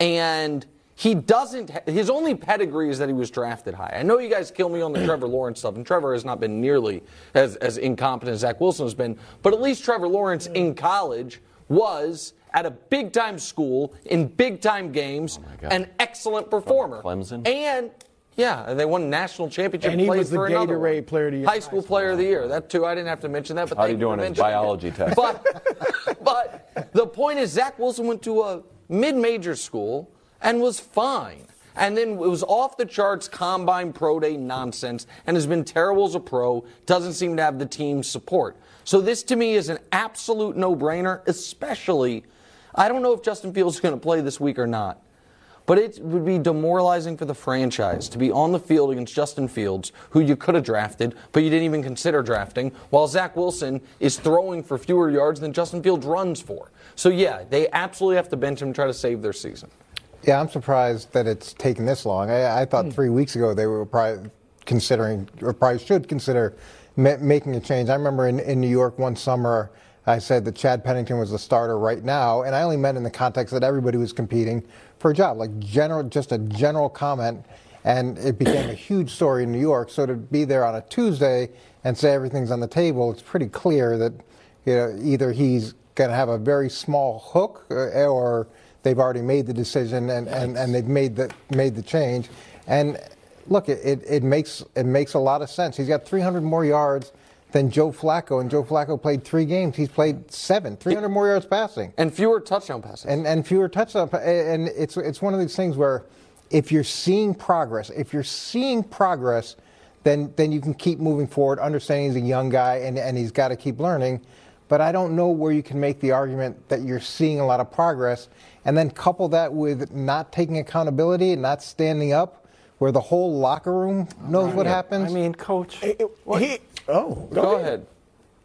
And he doesn't, his only pedigree is that he was drafted high. I know you guys kill me on the Trevor Lawrence stuff, and Trevor has not been nearly as, as incompetent as Zach Wilson has been, but at least Trevor Lawrence in college was at a big time school in big time games oh an excellent performer. Clemson? And yeah, they won a national championship. And he played was the for another Gatorade. Player of the Year. High school player of the year. That too. I didn't have to mention that, but How are you doing in his it. biology test? But, but the point is, Zach Wilson went to a mid-major school and was fine. And then it was off the charts combine pro day nonsense and has been terrible as a pro, doesn't seem to have the team support. So this to me is an absolute no-brainer, especially I don't know if Justin Fields is going to play this week or not. But it would be demoralizing for the franchise to be on the field against Justin Fields, who you could have drafted, but you didn't even consider drafting, while Zach Wilson is throwing for fewer yards than Justin Fields runs for. So, yeah, they absolutely have to bench him and try to save their season. Yeah, I'm surprised that it's taken this long. I, I thought hmm. three weeks ago they were probably considering, or probably should consider, ma- making a change. I remember in, in New York one summer, I said that Chad Pennington was the starter right now, and I only meant in the context that everybody was competing for a job, like general, just a general comment, and it became a huge story in New York. So to be there on a Tuesday and say everything's on the table, it's pretty clear that you know either he's going to have a very small hook, uh, or they've already made the decision and, and, and they've made the made the change. And look, it, it, it makes it makes a lot of sense. He's got 300 more yards than Joe Flacco, and Joe Flacco played three games. He's played seven, 300 more yards passing, and fewer touchdown passes, and and fewer touchdown. And it's it's one of these things where if you're seeing progress, if you're seeing progress, then then you can keep moving forward, understanding he's a young guy and, and he's got to keep learning. But I don't know where you can make the argument that you're seeing a lot of progress, and then couple that with not taking accountability and not standing up, where the whole locker room knows what happens. I mean, coach. He, oh, Go ahead.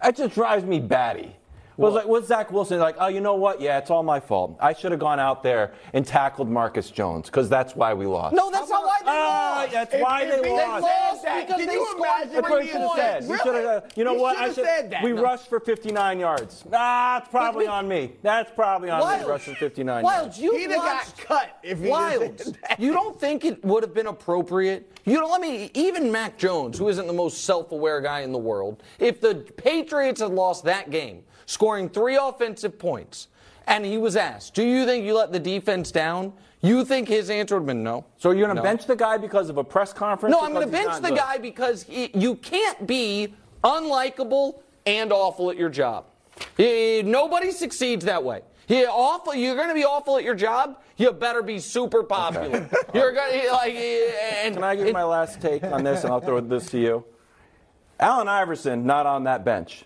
That just drives me batty. Was like, was Zach Wilson like? Oh, you know what? Yeah, it's all my fault. I should have gone out there and tackled Marcus Jones because that's why we lost. No, that's not why they Ah, lost. that's why if they he lost. said that, because can they you scored imagine That's what what he he should have said? said. He should have. You know He what? I should. said that. We No. rushed for 59 yards. Ah, it's probably on me. That's probably on me. Wild. Rushing 59 Wild, yards. you He'd have watched- got cut if he Wild. You don't think it would have been appropriate? You don't let me even Mac Jones, who isn't the most self-aware guy in the world, if the Patriots had lost that game, scoring three offensive points, and he was asked, "Do you think you let the defense down?" You think his answer would have been no. So you're going to No. bench the guy because of a press conference? No, I'm going to bench the good? guy because he, you can't be unlikable and awful at your job. Eh, Nobody succeeds that way. You're awful. You're going to be awful at your job. You better be super popular. You're going to like. And Can I give my last take on this, and I'll throw this to you? Allen Iverson not on that bench.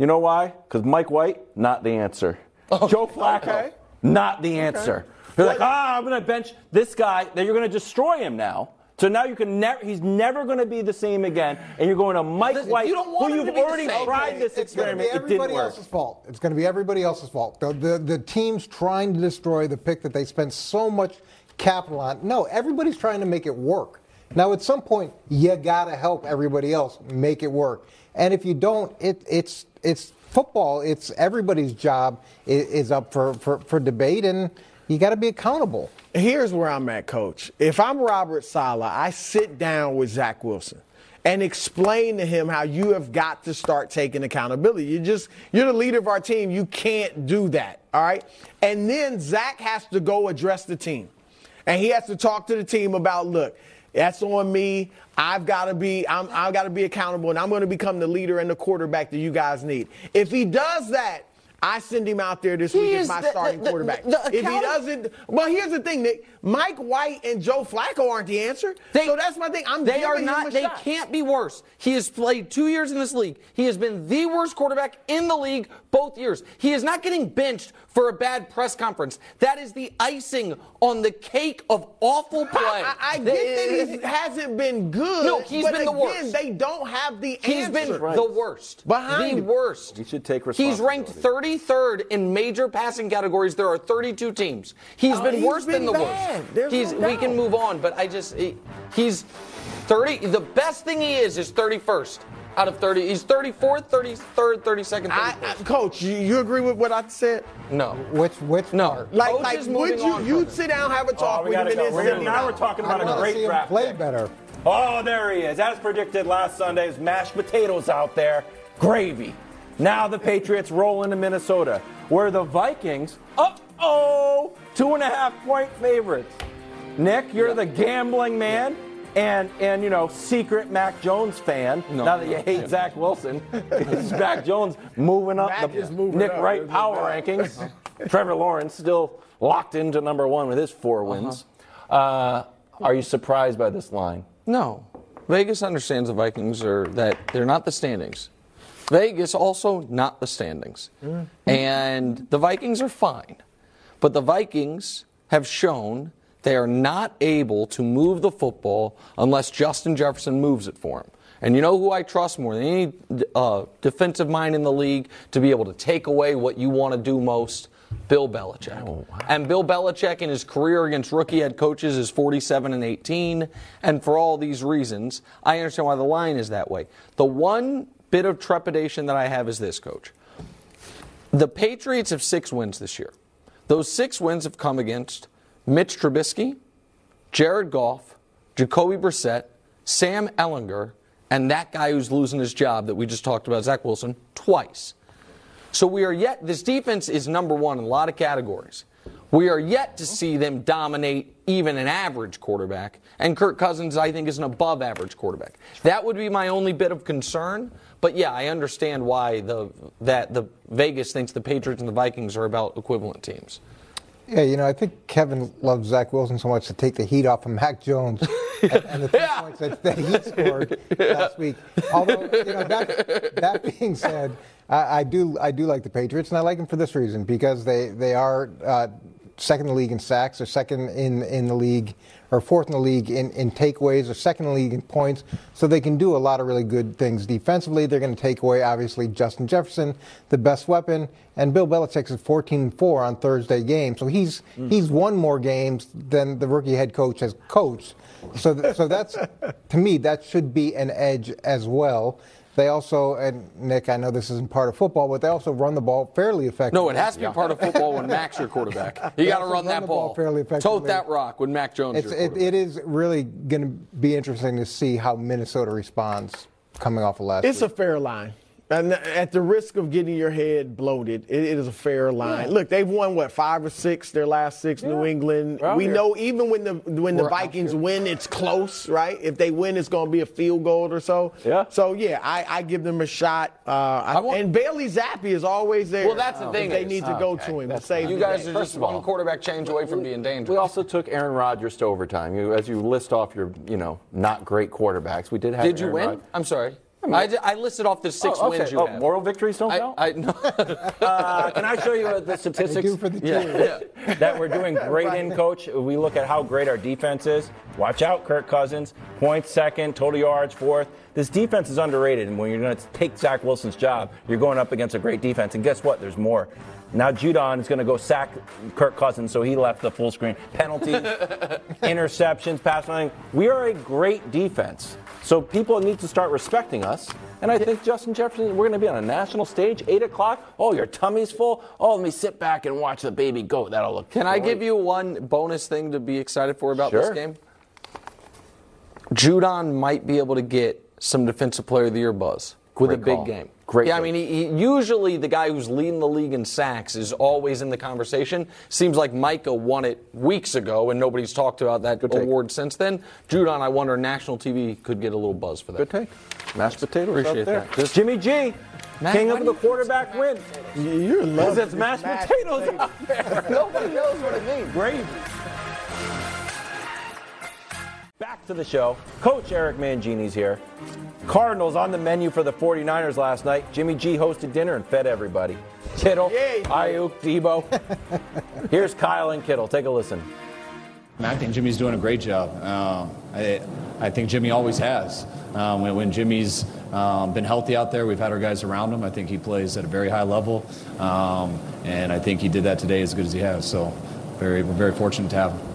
You know why? Because Mike White, not the answer. Joe Flacco, okay. not the answer. They're like, ah, I'm going to bench this guy. That you're going to destroy him now. So now you can never. He's never going to be the same again. And you're going to Mike Listen, White, you who you've to be the already tried this It's experiment. be It didn't everybody work. else's fault. It's going to be everybody else's fault. The, the, the team's trying to destroy the pick that they spent so much capital on. No, everybody's trying to make it work. Now, at some point, you got to help everybody else make it work. And if you don't, it, it's it's football. It's everybody's job is, is up for, for, for debate, and you got to be accountable. Here's where I'm at, coach. If I'm Robert Saleh, I sit down with Zach Wilson and explain to him how you have got to start taking accountability. You just you're the leader of our team. You can't do that. All right. And then Zach has to go address the team. And he has to talk to the team about, look, that's on me. I've got to be I'm, I've got to be accountable and I'm going to become the leader and the quarterback that you guys need. If he does that, I send him out there this he week as my the, starting the, quarterback. The, if he doesn't, well, here's the thing, Nick. Mike White and Joe Flacco aren't the answer. They, so that's my thing. I'm they are not. they shot. can't be worse. He has played two years in this league. He has been the worst quarterback in the league both years. He is not getting benched for a bad press conference. That is the icing on the cake of awful play. I, I, I get that he hasn't been good. No, he's been the again, worst. They don't have the he's answer. He's been right. the worst. Behind the worst. He should take responsibility. He's ranked 30. Third in major passing categories. There are 32 teams. He's oh, been he's worse been than bad. the worst. he's, no we can move on, but I just, he, he's 30. The best thing he is is 31st out of 30. He's 34th, 33rd, 32nd. I, I, coach, you, you, agree with what I said? No. Which which no? Part? Like like would you you sit down have a oh, talk oh, with him Now we're talking about a great draft. Play better. Oh, there he is. As predicted last Sunday's mashed potatoes out there. Gravy. Now the Patriots roll into Minnesota, where the Vikings, uh oh, two and a half point favorites. Nick, you're the gambling man and and you know secret Mac Jones fan. No. now that you hate Zach Wilson, it's Mac Jones moving up Mac the is moving Nick up, Wright power rankings. Trevor Lawrence still locked into number one with his four wins. uh are you surprised by this line? No. Vegas understands the Vikings are that they're not the standings. Vegas also not the standings. And the Vikings are fine. But the Vikings have shown they are not able to move the football unless Justin Jefferson moves it for them. And you know who I trust more than any uh, defensive mind in the league to be able to take away what you want to do most? Bill Belichick. And Bill Belichick in his career against rookie head coaches is 47 and 18. And for all these reasons, I understand why the line is that way. The one bit of trepidation that I have is this, coach. The Patriots have six wins this year. Those six wins have come against Mitch Trubisky, Jared Goff, Jacoby Brissett, Sam Ehlinger, and that guy who's losing his job that we just talked about, Zach Wilson, twice. So we are yet, this defense is number one in a lot of categories. We are yet to see them dominate even an average quarterback, and Kirk Cousins, I think, is an above average quarterback. That would be my only bit of concern. But yeah, I understand why the that the Vegas thinks the Patriots and the Vikings are about equivalent teams. Yeah, you know, I think Kevin loves Zach Wilson so much to take the heat off of Mac Jones and, and the three Yeah. points that, that he scored last week. Although, you know, that, that being said, I, I do I do like the Patriots, and I like them for this reason because they they are uh, second in the league in sacks, or second in in the league, or fourth in the league in, in takeaways, or second in the league in points. So they can do a lot of really good things defensively. They're going to take away obviously Justin Jefferson, the best weapon, and Bill Belichick is 14-4 on Thursday game. So he's he's won more games than the rookie head coach has coached. So th- so that's to me that should be an edge as well. They also, and Nick, I know this isn't part of football, but they also run the ball fairly effectively. No, it has to be part of football when Mac's your quarterback. You got to run run that the ball ball. fairly Tote effectively. that rock when Mac Jones. It's, your it, it is really going to be interesting to see how Minnesota responds coming off of last It's a fair line. And at the risk of getting your head bloated, it, it is a fair line. Look, they've won what five or six their last six. New England. We're out we here. know even when the when the We're out Vikings win, it's close, right? If they win, it's going to be a field goal or so. Yeah. So yeah, I, I give them a shot. Uh, I- want- and Bailey Zappe is always there. Well, that's the if thing They is- need to go to him to That's save You guys are First just of all, one quarterback change away from being dangerous. We also took Aaron Rodgers to overtime. You, as you list off your, you know, not great quarterbacks, we did have. Did you win? Rod- I'm sorry. I, I listed off the six Oh, okay. wins you oh, have. moral victories don't I, count. I, no. uh, can I show you uh, the statistics? the team. that we're doing great in, coach. We look at how great our defense is. Watch out, Kirk Cousins. Points second, total yards fourth. This defense is underrated, and when you're going to take Zach Wilson's job, you're going up against a great defense. And guess what? There's more. Now Judon is going to go sack Kirk Cousins, so he left the full screen. Penalties, interceptions, pass running. We are a great defense, so people need to start respecting us. And I think Justin Jefferson, we're going to be on a national stage, eight o'clock. Oh, your tummy's full. Oh, let me sit back and watch the baby goat. That'll look. Can I give you one bonus thing to be excited for about this Sure. game? Judon might be able to get some Defensive Player of the Year buzz with Great a big call. game. Great Yeah, I mean, he, he, usually the guy who's leading the league in sacks is always in the conversation. Seems like Micah won it weeks ago, and nobody's talked about that take. award since then. Judon, I wonder, national TV could get a little buzz for that. Good take. Mashed potatoes Appreciate up there. that. Just- Jimmy G, Matt, king why of the quarterback win. You're in love. Because it's mashed potatoes out there. Nobody knows what it means. Gravy. Back to the show. Coach Eric Mangini's here. Cardinals on the menu for the 49ers last night. Jimmy G hosted dinner and fed everybody. Kittle, Yay. Aiyuk, Deebo. Here's Kyle and Kittle. Take a listen. I think Jimmy's doing a great job. Um, I, I think Jimmy always has. Um, when, when Jimmy's um, been healthy out there, we've had our guys around him. I think he plays at a very high level, um, and I think he did that today as good as he has. So, very, we're very fortunate to have him.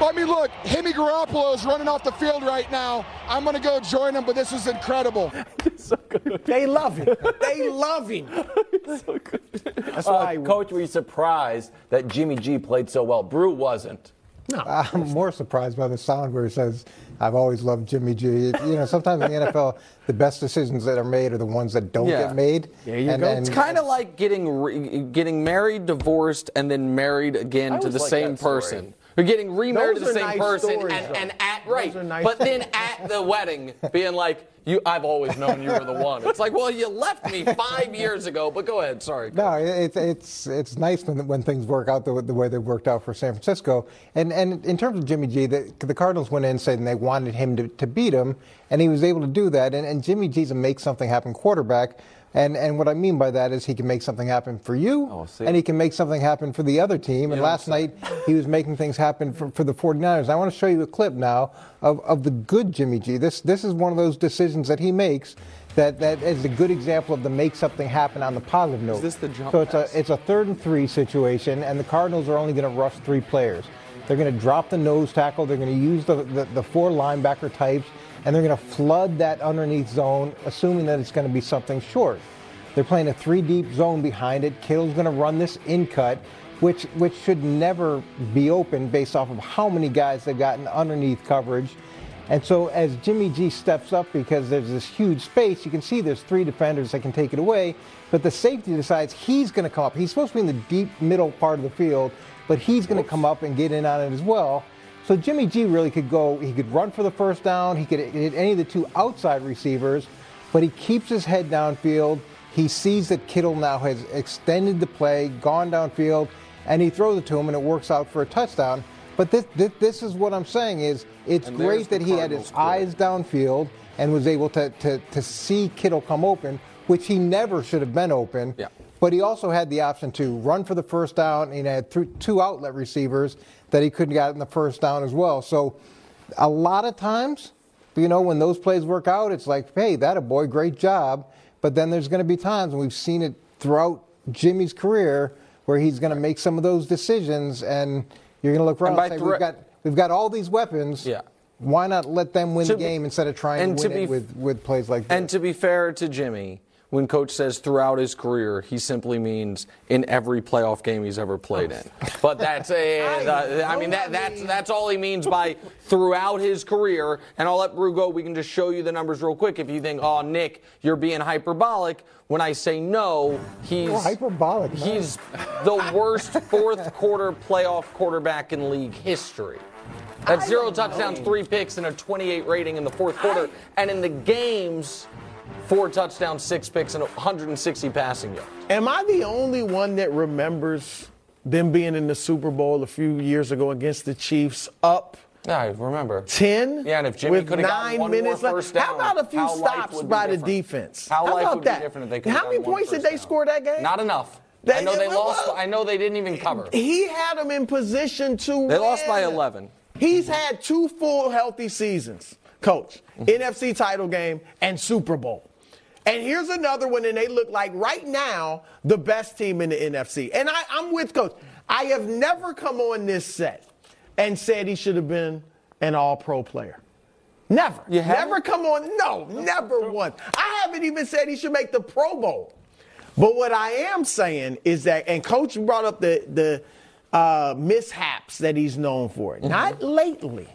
I mean, look, Jimmy Garoppolo is running off the field right now. I'm going to go join him, but this is incredible. They love him. They love him. That's why, uh, Coach, were you surprised that Jimmy G played so well? Brew wasn't. No. I'm more surprised by the sound where he says, I've always loved Jimmy G. You know, sometimes in the NFL, the best decisions that are made are the ones that don't Yeah. get made. There you And- go. and- It's kind of like getting re- getting married, divorced, and then married again to the like same person. story. Person. Or getting remarried Those to the same nice person, stories, and, and at right, nice but then at the wedding, being like, "You, I've always known you were the one." It's like, well, you left me five years ago. But go ahead, sorry. No, it's it's it's nice when when things work out the, the way they worked out for San Francisco. And and in terms of Jimmy G, the, the Cardinals went in saying they wanted him to, to beat him, and he was able to do that. And, and Jimmy G's a make something happen quarterback. And and what I mean by that is he can make something happen for you, Oh, and he can make something happen for the other team. And last night he was making things happen for, for the 49ers. I want to show you a clip now of, of the good Jimmy G. This this is one of those decisions that he makes that, that is a good example of the make something happen on the positive note. this the jump So it's pass? a it's a third and three situation, and the Cardinals are only going to rush three players. They're going to drop the nose tackle. They're going to use the, the, the four linebacker types, and they're going to flood that underneath zone, assuming that it's going to be something short. They're playing a three deep zone behind it. Kittle's going to run this in cut, which which should never be open based off of how many guys they've gotten underneath coverage. And so as Jimmy G steps up because there's this huge space, you can see there's three defenders that can take it away, but the safety decides he's going to come up. He's supposed to be in the deep middle part of the field, but he's going to come up and get in on it as well. So Jimmy G really could go, he could run for the first down, he could hit any of the two outside receivers, but he keeps his head downfield. He sees that Kittle now has extended the play, gone downfield, and he throws it to him, and it works out for a touchdown. But this, this, this is what I'm saying is it's And great that he had his quarter. eyes downfield and was able to, to, to see Kittle come open, which he never should have been open. Yeah. But he also had the option to run for the first down. and had th- two outlet receivers that he couldn't get in the first down as well. So a lot of times, you know, when those plays work out, it's like, hey, that a boy, great job. But then there's going to be times, and we've seen it throughout Jimmy's career, where he's going to make some of those decisions, and you're going to look around by and, say, we've got we've got all these weapons. Yeah. Why not let them win To the be- game instead of trying and to to win it with, with plays like this? And to be fair to Jimmy, when coach says throughout his career, he simply means in every playoff game he's ever played in. But that's eh, a, I, mean that that's that's all he means by throughout his career. And I'll let Brew go. We can just show you the numbers real quick. If you think, oh Nick, you're being hyperbolic. When I say no, he's Oh, hyperbolic, no. He's the worst fourth quarter playoff quarterback in league history. That's zero touchdowns, three picks, and a 28 rating in the fourth quarter. And in the games, four touchdowns, six picks, and 160 passing yards. Am I the only one that remembers them being in the Super Bowl a few years ago against the Chiefs up Yeah, I remember. 10 Yeah, and if Jimmy could have gotten nine one minutes more first down, how about a few stops by the defense? How life about would be that? different if they could How many points did they down. score that game? Not enough. They- I know they they- lost. I know they didn't even cover. He had them in position to They lost by 11. He's had two full healthy seasons, coach. Mm-hmm. NFC title game and Super Bowl. And here's another one, and they look like right now the best team in the NFC. And I, I'm with coach. I have never come on this set and said he should have been an all pro player. Never. You haven't? never come on. No, never once. I haven't even said he should make the Pro Bowl. But what I am saying is that, and Coach brought up the the uh, mishaps that he's known for. Not lately.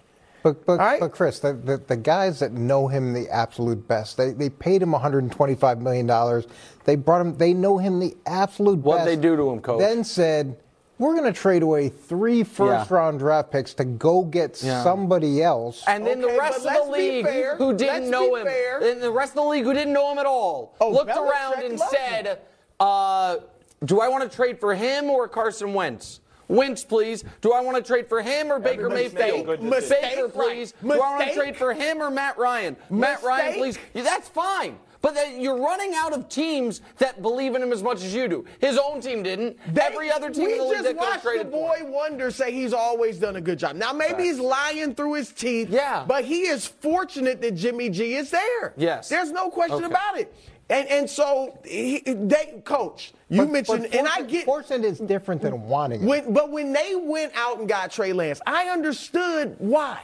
But but, All right. but Chris, the, the, the guys that know him the absolute best, they, they paid him 125 million dollars. They brought him. They know him the absolute best. What'd they do to him, Coach? Then said, "We're going to trade away three first Yeah. round draft picks to go get Yeah. somebody else." And then Okay, the rest of the league fair. who didn't Let's know him, fair. and the rest of the league who didn't know him at all, Oh, looked Belichick around and said, uh, "Do I want to trade for him or Carson Wentz?" Wentz, please. Do I want to trade for him or Baker Mistake. Mayfield? Mistake, Baker, right. please. Do I want to trade for him or Matt Ryan? Matt Ryan, please. Yeah, that's fine. But that you're running out of teams that believe in him as much as you do. His own team didn't. Every other team we in the league just that could have watched the traded for boy. Wonder say he's always done a good job. Now maybe he's lying through his teeth. Yeah. But he is fortunate that Jimmy G is there. Yes. There's no question Okay. about it. And and so he, they coach. You But- mentioned, but and I get fortunate is different than wanting it. when, but when they went out and got Trey Lance, I understood why.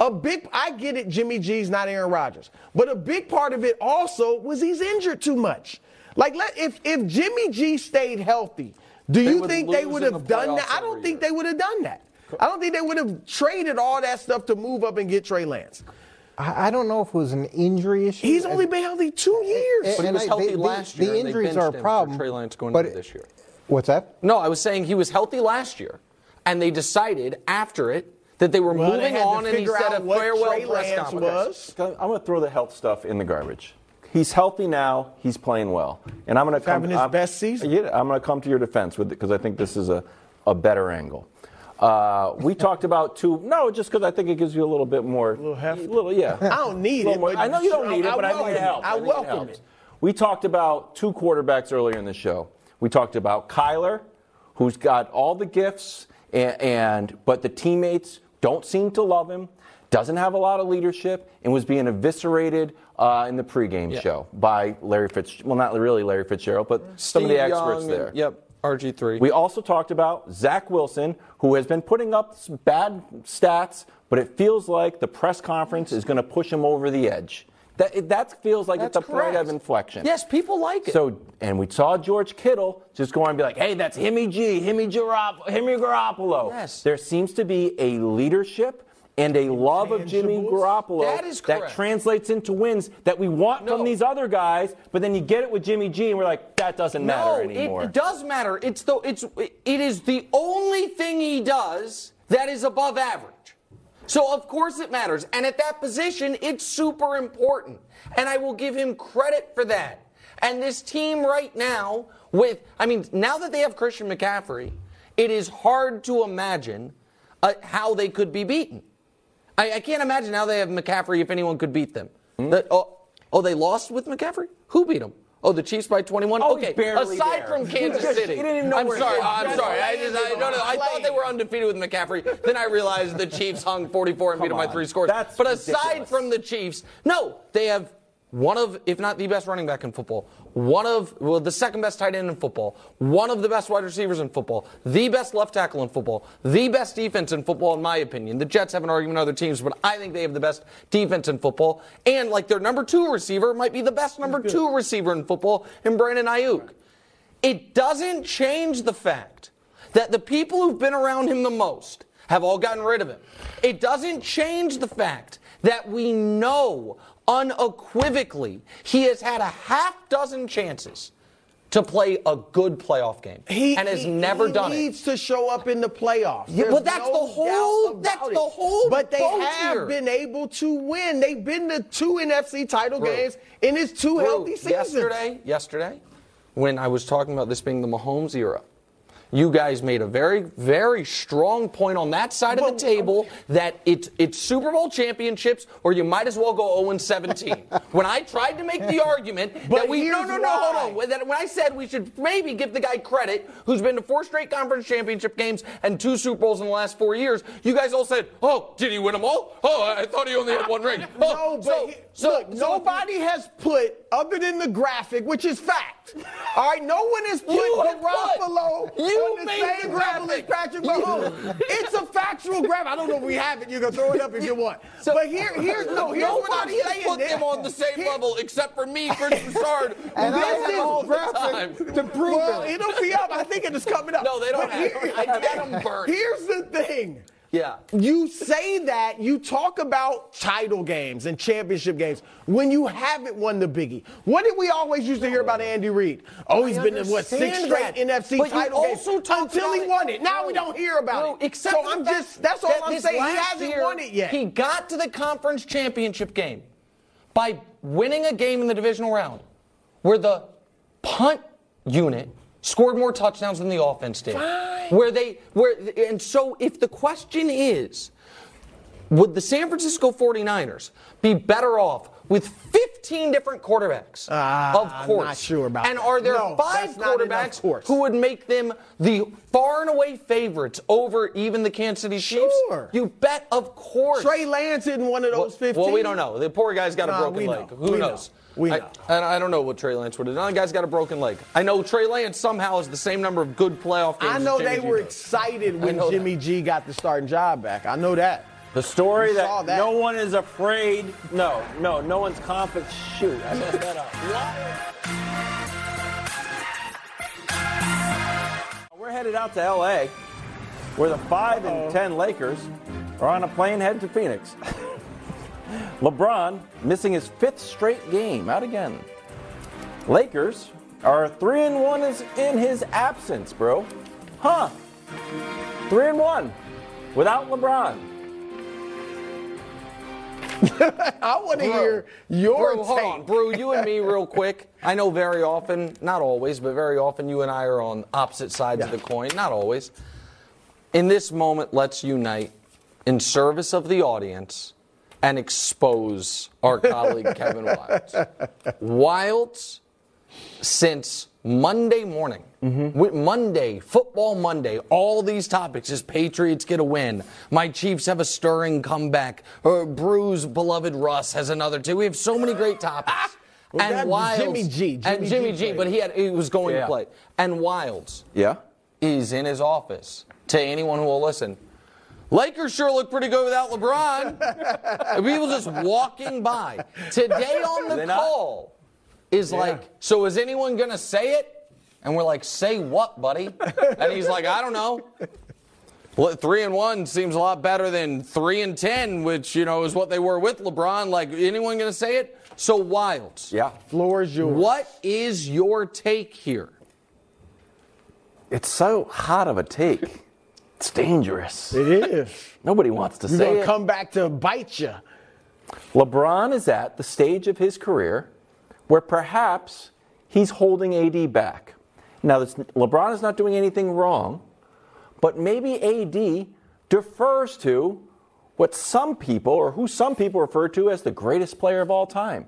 A big, I get it. Jimmy G's not Aaron Rodgers, but a big part of it also was he's injured too much. Like, let, if if Jimmy G stayed healthy, do They you think they would have the done that? I don't think year. they would have done that. I don't think they would have traded all that stuff to move up and get Trey Lance. I, I don't know if it was an injury issue. He's only been healthy two years. But he was I- healthy the- the- last year. the injuries are a problem, Trey Lance going but into this year. What's that? No, I was saying he was healthy last year, and they decided after it that they were Well, moving had to on, and he figure said a farewell Trey press Lance conference. was. I'm going to throw the health stuff in the garbage. He's healthy now. He's playing well, and I'm going to come. having his I'm- best season. Yeah, I'm going to come to your defense with because I think this is a, a better angle. Uh, we talked about two. No, just because I think it gives you a little bit more. A little heft. little, yeah. I don't need it, more- I know you don't need it, but I think welcome it it. helps. I think welcome helps. it. We talked about two quarterbacks earlier in the show. We talked about Kyler, who's got all the gifts, and, and but the teammates don't seem to love him. Doesn't have a lot of leadership, and was being eviscerated uh, in the pregame Yeah. show by Larry Fitz. Well, not really Larry Fitzgerald, but some of the experts Young there. and- yep, RG3. We also talked about Zach Wilson, who has been putting up some bad stats, but it feels like the press conference is going to push him over the edge. That, that feels like That's it's a point of inflection. Yes, people like it. So, and we saw George Kittle just go and be like, "Hey, that's Himmy G, Himmy Garop, Himmy Garoppolo." Yes. There seems to be a leadership and a love of Jimmy. Garoppolo That correct. translates into wins that we want No. from these other guys. But then you get it with Jimmy G, and we're like, that doesn't matter no, anymore. it does matter. It's the it's it is the only thing he does that is above average. So of course it matters. And at that position, it's super important. And I will give him credit for that. And this team right now, with I mean, now that they have Christian McCaffrey, it is hard to imagine uh, how they could be beaten. I, I can't imagine how they have McCaffrey if anyone could beat them. Hmm? The- oh, oh, they lost with McCaffrey? Who beat them? Oh, the Chiefs by 21? Oh, okay, aside there. from Kansas City. you didn't even know I'm sorry, I'm sorry. I, just, I, no, no, I thought they were undefeated with McCaffrey. Then I realized the Chiefs hung 44 and beat them by three scores. That's but aside ridiculous. from the Chiefs, no, they have one of, if not the best running back in football, one of, well, the second best tight end in football, one of the best wide receivers in football, the best left tackle in football, the best defense in football, in my opinion. The Jets have an argument with other teams, but I think they have the best defense in football. And like their number two receiver might be the best number two receiver in football in Brandon Aiyuk. It doesn't change the fact that the people who've been around him the most have all gotten rid of him. It doesn't change the fact that we know unequivocally he has had a half dozen chances to play a good playoff game He, and has he- never he done it. He needs to show up in the playoffs. Yeah, There's but that's no the whole- that's about the whole But they have here. been able to win. They've been to two NFC title Bro. games in his two Drew, healthy seasons. Yesterday, yesterday, when I was talking about this being the Mahomes era, you guys made a very, very strong point on that side of the table that it's it's Super Bowl championships, or you might as well go 0 17. when I tried to make the argument that we no no no hold on when- that when I said we should maybe give the guy credit who's been to four straight conference championship games and two Super Bowls in the last four years, you guys all said, "Oh, did he win them all? Oh, I thought he only had one ring." Oh, No, but so, he- so, look, so- nobody has put, other than the graphic, which is fact. All right, no one has put You Garoppolo put- you on the made same the level as. Patrick Mahomes. it's a factual graphic. I don't know if we have it. You can throw it up if you want. but here, here's no. Here's what I'm Nobody has saying. put them on the same Here- level except for me, Chris Broussard, And I does have it all this the graphic time. to prove well, it. it'll be up. I think it is coming up. No, they don't But have it. I had 'em burnt. Here's the thing. Yeah. You say that, you talk about title games and championship games when you haven't won the biggie. What did we always used to hear about Andy Reid? Oh, he's I been to what six straight that. NFC But title games until he won it. Now we don't hear about No, it. except so I'm just that's all that I'm saying. He hasn't year, won it yet. He got to the conference championship game by winning a game in the divisional round where the punt unit scored more touchdowns than the offense did. Where they where and so if the question is would the San Francisco 49ers be better off with 15 different quarterbacks. Ah, of I'm course. not sure about And that. are there No, five that's enough quarterbacks who would make them the far and away favorites over even the Kansas City Chiefs? Sure. You bet, of course. Trey Lance isn't one of those Well, 15. well, we don't know. The poor guy's got a Nah, broken we know. leg. Who We know. Knows? We I, and I don't know what Trey Lance would have done. The guy's got a broken leg. I know Trey Lance somehow has the same number of good playoff games. I know Jimmy they G were does. excited when know that. Jimmy G got the starting job back. I know that. The story that, that. no one is afraid. No, no, no one's confident. Shoot, I messed that up. We're headed out to LA, where the 5 and 10 Lakers are on a plane heading to Phoenix. LeBron missing his fifth straight game. Out again. Lakers are 3 and 1 is in his absence, bro. Huh. 3 and 1 without LeBron. I want to hear your Brew, hold take. on, Brew, you and me, real quick. I know very often, not always, but very often, you and I are on opposite sides of the coin. Not always. In this moment, let's unite in service of the audience and expose our colleague Kevin Wildes. Wildes, since Monday morning, mm-hmm. Wi- Monday, football Monday, all these topics is Patriots get a win. My Chiefs have a stirring comeback. Uh, or Brews beloved Russ has another two. We have so many great topics. Well, and Wildes, Jimmy G. and Jimmy Jimmy G G, but he had he was going Yeah. to play. And Wildes Yeah. is in his office. To anyone who will listen, Lakers sure look pretty good without LeBron. People just walking by. Today on the They not? call is like, so is anyone gonna say it? And we're like, say what, buddy? And he's like, I don't know. Well, three and one seems a lot better than three and ten, which you know is what they were with LeBron. Like, anyone gonna say it? So Wildes. Yeah. Floor is yours. What is your take here? It's so hot of a take. It's dangerous. It is. Nobody wants to You're say it. come back to bite you. LeBron is at the stage of his career where perhaps he's holding AD back. Now, this, LeBron is not doing anything wrong, but maybe AD defers to what some people, or who some people refer to as the greatest player of all time.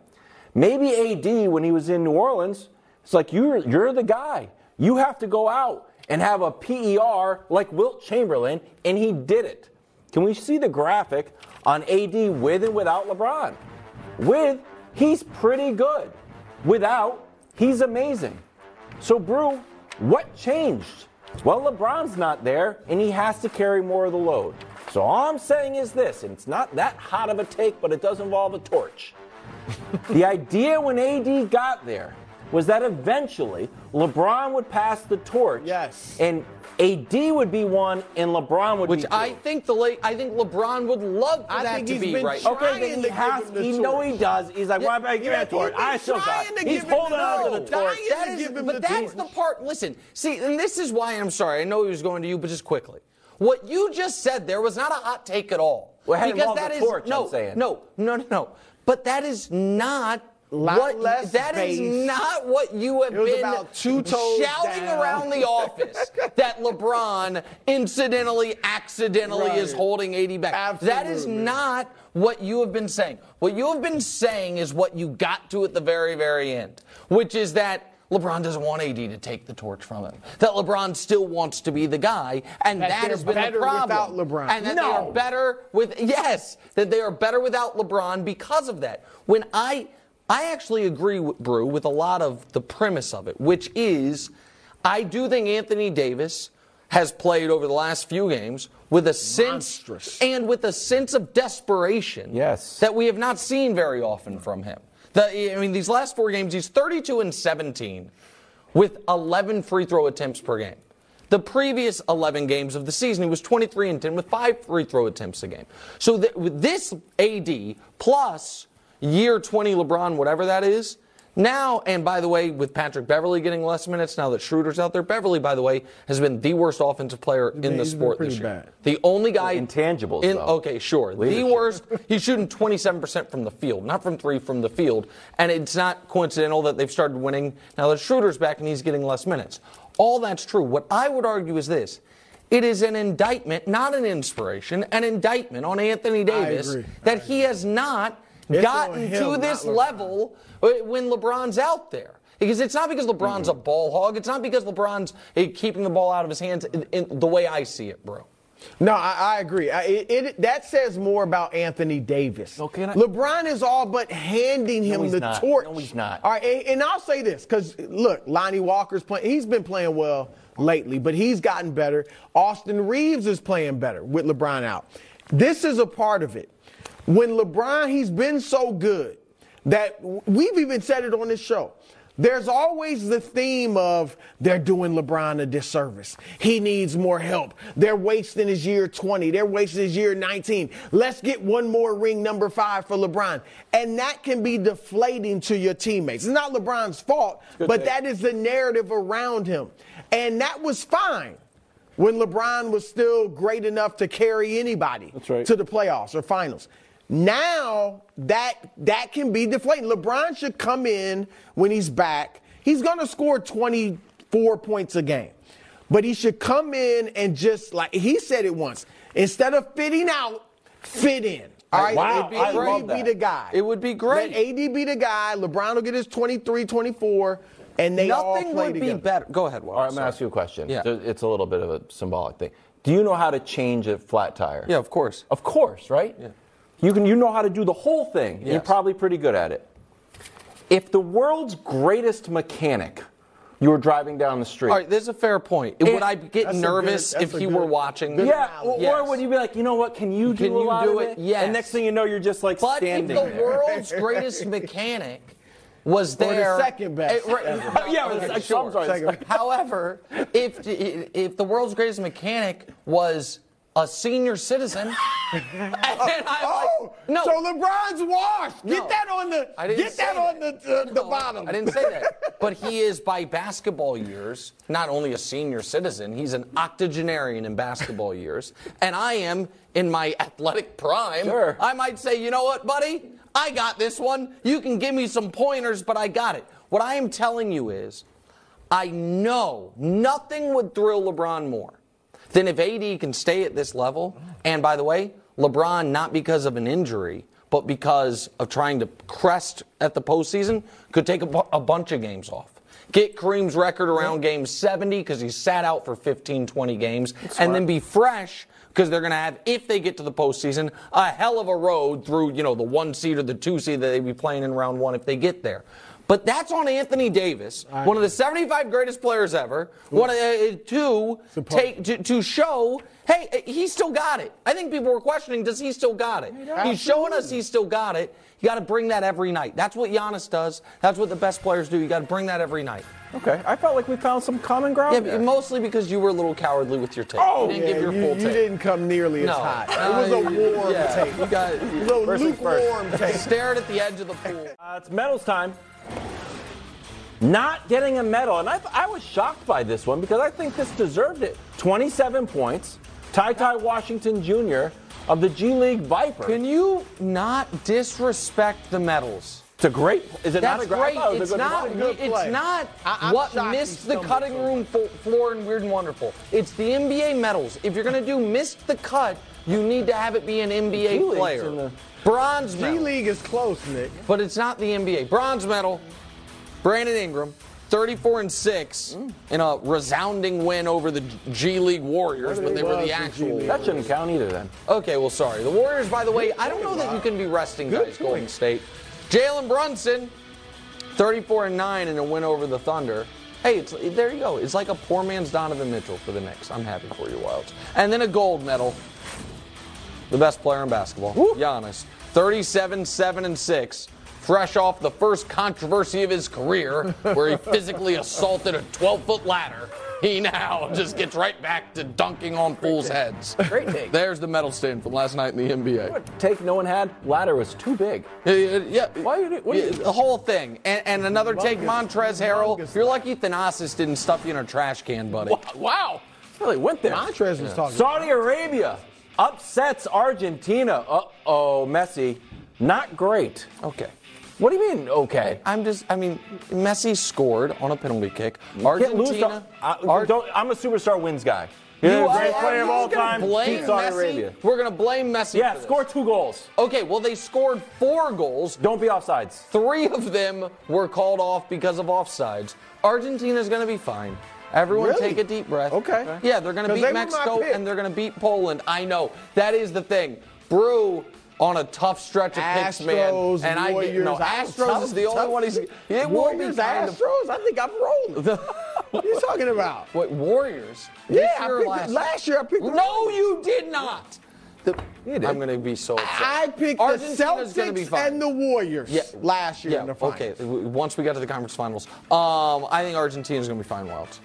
Maybe AD, when he was in New Orleans, it's like you're you're the guy. You have to go out and have a PER like Wilt Chamberlain, and he did it. Can we see the graphic on AD with and without LeBron? With, he's pretty good. Without, he's amazing. So, Brew, what changed? Well, LeBron's not there, and he has to carry more of the load. So, all I'm saying is this, and it's not that hot of a take, but it does involve a torch. the idea when AD got there was that eventually LeBron would pass the torch. Yes. And AD would be one, and LeBron would Which be two. I think the late, I think LeBron would love for I that think to he's be been right. Okay, then to he give has. him the He know he does. He's like, why am I give yeah, that torch? I still got. trying to He's give holding on to the torch. torch. Dying That to give him but the that's torch. the part. Listen, see, and this is why I'm sorry. I know he was going to you, but just quickly. What you just said there was not a hot take at all. Well, because involved that the is torch, I'm no, saying. no, no, no, no. But that is not. Lot what less that is space. not what you have been about shouting down. around the office that LeBron incidentally, accidentally is holding AD back. That is not what you have been saying. What you have been saying is what you got to at the very, very end, which is that LeBron doesn't want AD to take the torch from him. That LeBron still wants to be the guy, and That that has been the problem. without LeBron. And that they are better with yes, that they are better without LeBron because of that. When I I actually agree with Brew with a lot of the premise of it, which is I do think Anthony Davis has played over the last few games with a sense and with a sense of desperation Yes. that we have not seen very often from him. The, I mean, these last four games, he's 32 and 17 with 11 free throw attempts per game. The previous 11 games of the season, he was 23 and 10 with five free throw attempts a game. So th- with this AD plus year 20 LeBron, whatever that is, now, and by the way, with Patrick Beverley getting less minutes now that Schroeder's out there, Beverley, by the way, has been the worst offensive player in the he's been sport this year. bad. The only guy Intangibles, in, though. okay, sure. Leadership. The worst. He's shooting 27% from the field, not from three from the field. And it's not coincidental that they've started winning now that Schroeder's back and he's getting less minutes. All that's true. What I would argue is this. It is an indictment, not an inspiration, an indictment on Anthony Davis agree. that he has not It's gotten to this level when LeBron's out there. Because it's not because LeBron's a ball hog. It's not because LeBron's uh, keeping the ball out of his hands in, in the way I see it, bro. No, I, I agree. I, it, it, that says more about Anthony Davis. And I- LeBron is all but handing him he's the not. torch. No, he's not. All right, and, and I'll say this because look, Lonnie Walker's playing. He's been playing well lately, but he's gotten better. Austin Reaves is playing better with LeBron out. This is a part of it. When LeBron, he's been so good that we've even said it on this show. There's always the theme of they're doing LeBron a disservice. He needs more help. They're wasting his year 20. They're wasting his year 19. Let's get one more ring number five for LeBron. And that can be deflating to your teammates. It's not LeBron's fault, but that is the narrative around him. And that was fine when LeBron was still great enough to carry anybody right. to the playoffs or finals. Now that that can be deflating. LeBron should come in when he's back. He's going to score 24 points a game. But he should come in and just like he said it once, instead of fitting out, fit in. All right, Wow, Let I love AD be the guy. It would be great. Let AD be the guy. LeBron will get his 23, 24, and they all Nothing play would together. be better. Go ahead, Walt. All right, I'm going to ask you a question. Yeah. It's a little bit of a symbolic thing. Do you know how to change a flat tire? Yeah, of course. Of course, right? Yeah. You can. You know how to do the whole thing. and You're probably pretty good at it. If the world's greatest mechanic, you were driving down the street. All right, there's a fair point. And- would I get nervous good- if that's he good- were watching? good yeah, or, Yes. or would you be like, you know what? Can you do Can a you lot do of it? Yes. And next thing you know, you're just like But if the there. world's greatest mechanic was Or the there, second best Eh, right- ever. Yeah, okay, I'm sure. sorry. However, if if the world's greatest mechanic was a senior citizen, and I'm Oh, like, no, so LeBron's washed. No. Get that on the. Get say that on the uh, the bottom. I didn't say that. But he is, by basketball years, not only a senior citizen, he's an octogenarian in basketball years. And I am in my athletic prime. Sure. I might say, you know what, buddy? I got this one. You can give me some pointers, but I got it. What I am telling you is, I know nothing would thrill LeBron more than if AD can stay at this level. And by the way, LeBron, not because of an injury, but because of trying to crest at the postseason, could take a, bu- a bunch of games off. Get Kareem's record around game 70 because he sat out for 15, 20 games, and then be fresh because they're going to have, if they get to the postseason, a hell of a road through, you know, the one seed or the two seed that they'd be playing in round one if they get there. But that's on Anthony Davis, one of the 75 greatest players ever. One of uh, to take to, to show, hey, uh, he still got it. I think people were questioning, does he still got it? He's showing us he still got it. You got to bring that every night. That's what Giannis does. That's what the best players do. You got to bring that every night. Okay, I felt like we found some common ground. Yeah, there. mostly because you were a little cowardly with your take. Oh, you didn't yeah, give your you, you didn't come nearly as no, hot. Uh, it was a warm yeah, take. You got a first. lukewarm take. stared at the edge of the pool. Uh, it's medals time. Not getting a medal, and I, I was shocked by this one because I think this deserved it. 27 points. Ty Ty Washington Jr. of the G League Viper. Can you not disrespect the medals? It's a great. Is it That's not a great? I great. thought It's not. play. good It's play. not I- what missed the cutting room fo- floor in Weird and Wonderful. It's the NBA medals. If you're gonna do missed the cut, you need to have it be an NBA G-League's player. the- Bronze G. League is close, Nick. But it's not the NBA. Bronze medal. Brandon Ingram, 34 and 6 mm. in a resounding win over the G League Warriors, but they were the the actual. G-League. That shouldn't count either then. Okay, well, sorry. The Warriors, by the way, I don't know that you can be resting guys, Golden State. Jalen Brunson, 34 and 9 in a win over the Thunder. Hey, it's, there you go. It's like a poor man's Donovan Mitchell for the Knicks. I'm happy for you, Wildes. And then a gold medal. The best player in basketball, Giannis, 37, 7 and 6. Fresh off the first controversy of his career, where he physically assaulted a 12 foot ladder, he now just gets right back to dunking on fools' heads. Great take. There's the medal stand from last night in the NBA. Take no one had. Ladder was too big. Yeah, yeah, yeah. Why you- what Yeah, you- the whole thing, and, and another take, Montrezl Harrell. You're lucky Thanasis didn't stuff you in a trash can, buddy. Wow. Really went there. Montrezl was talking. Saudi Arabia upsets Argentina. Uh oh, Messi. Not great. Okay. What do you mean, okay? I'm just, I mean, Messi scored on a penalty kick. You can't lose Argentina. to- I, Ar- don't, I'm a superstar wins guy. You the are- greatest player of are all you gonna time. Blame Saudi Messi? Arabia. We're going to blame Messi. Yeah, for this. score two goals. Okay, well, they scored four goals. Don't be offsides. Three of them were called off because of offsides. Argentina's going to be fine. Everyone Really? take a deep breath. Okay. Yeah, they're going to beat they Mexico and they're going to beat Poland. I know. That is the thing. Brew on a tough stretch of picks, man. Astros, And I Warriors. get, no, I- Astros tough- is the only tough- one he's. It will be Warriors, kind of. Astros. I think I'm rolling. what are you talking about? What Warriors? Yeah, This I year or picked last, last year I picked the No, you did not. The- You. I'm going to be so upset. I picked Argentina's the gonna be Celtics and the Warriors Yeah. last year Yeah, in the finals. okay. Once we got to the conference finals, um, I think Argentina's going to be fine, Wildes.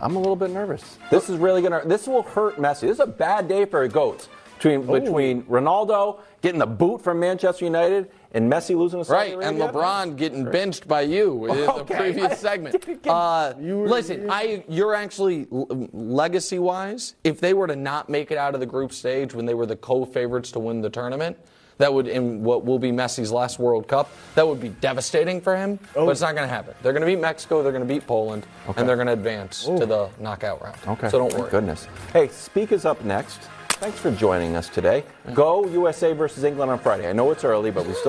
I'm a little bit nervous. This is really gonna. This will hurt Messi. This is a bad day for a goat. Between between Ronaldo getting the boot from Manchester United and Messi losing Saudi Right, and. LeBron getting benched by you in the Okay. previous segment. Uh, listen, I you're actually legacy wise. If they were to not make it out of the group stage when they were the co-favorites to win the tournament, that would in what will be Messi's last World Cup. That would be devastating for him. But it's not going to happen. They're going to beat Mexico. They're going to beat Poland, Okay. and they're going to advance to the knockout round. Okay. So don't worry. Thank. Goodness. Hey, Speak is up next. Thanks for joining us today. Go USA versus England on Friday. I know it's early, but we still.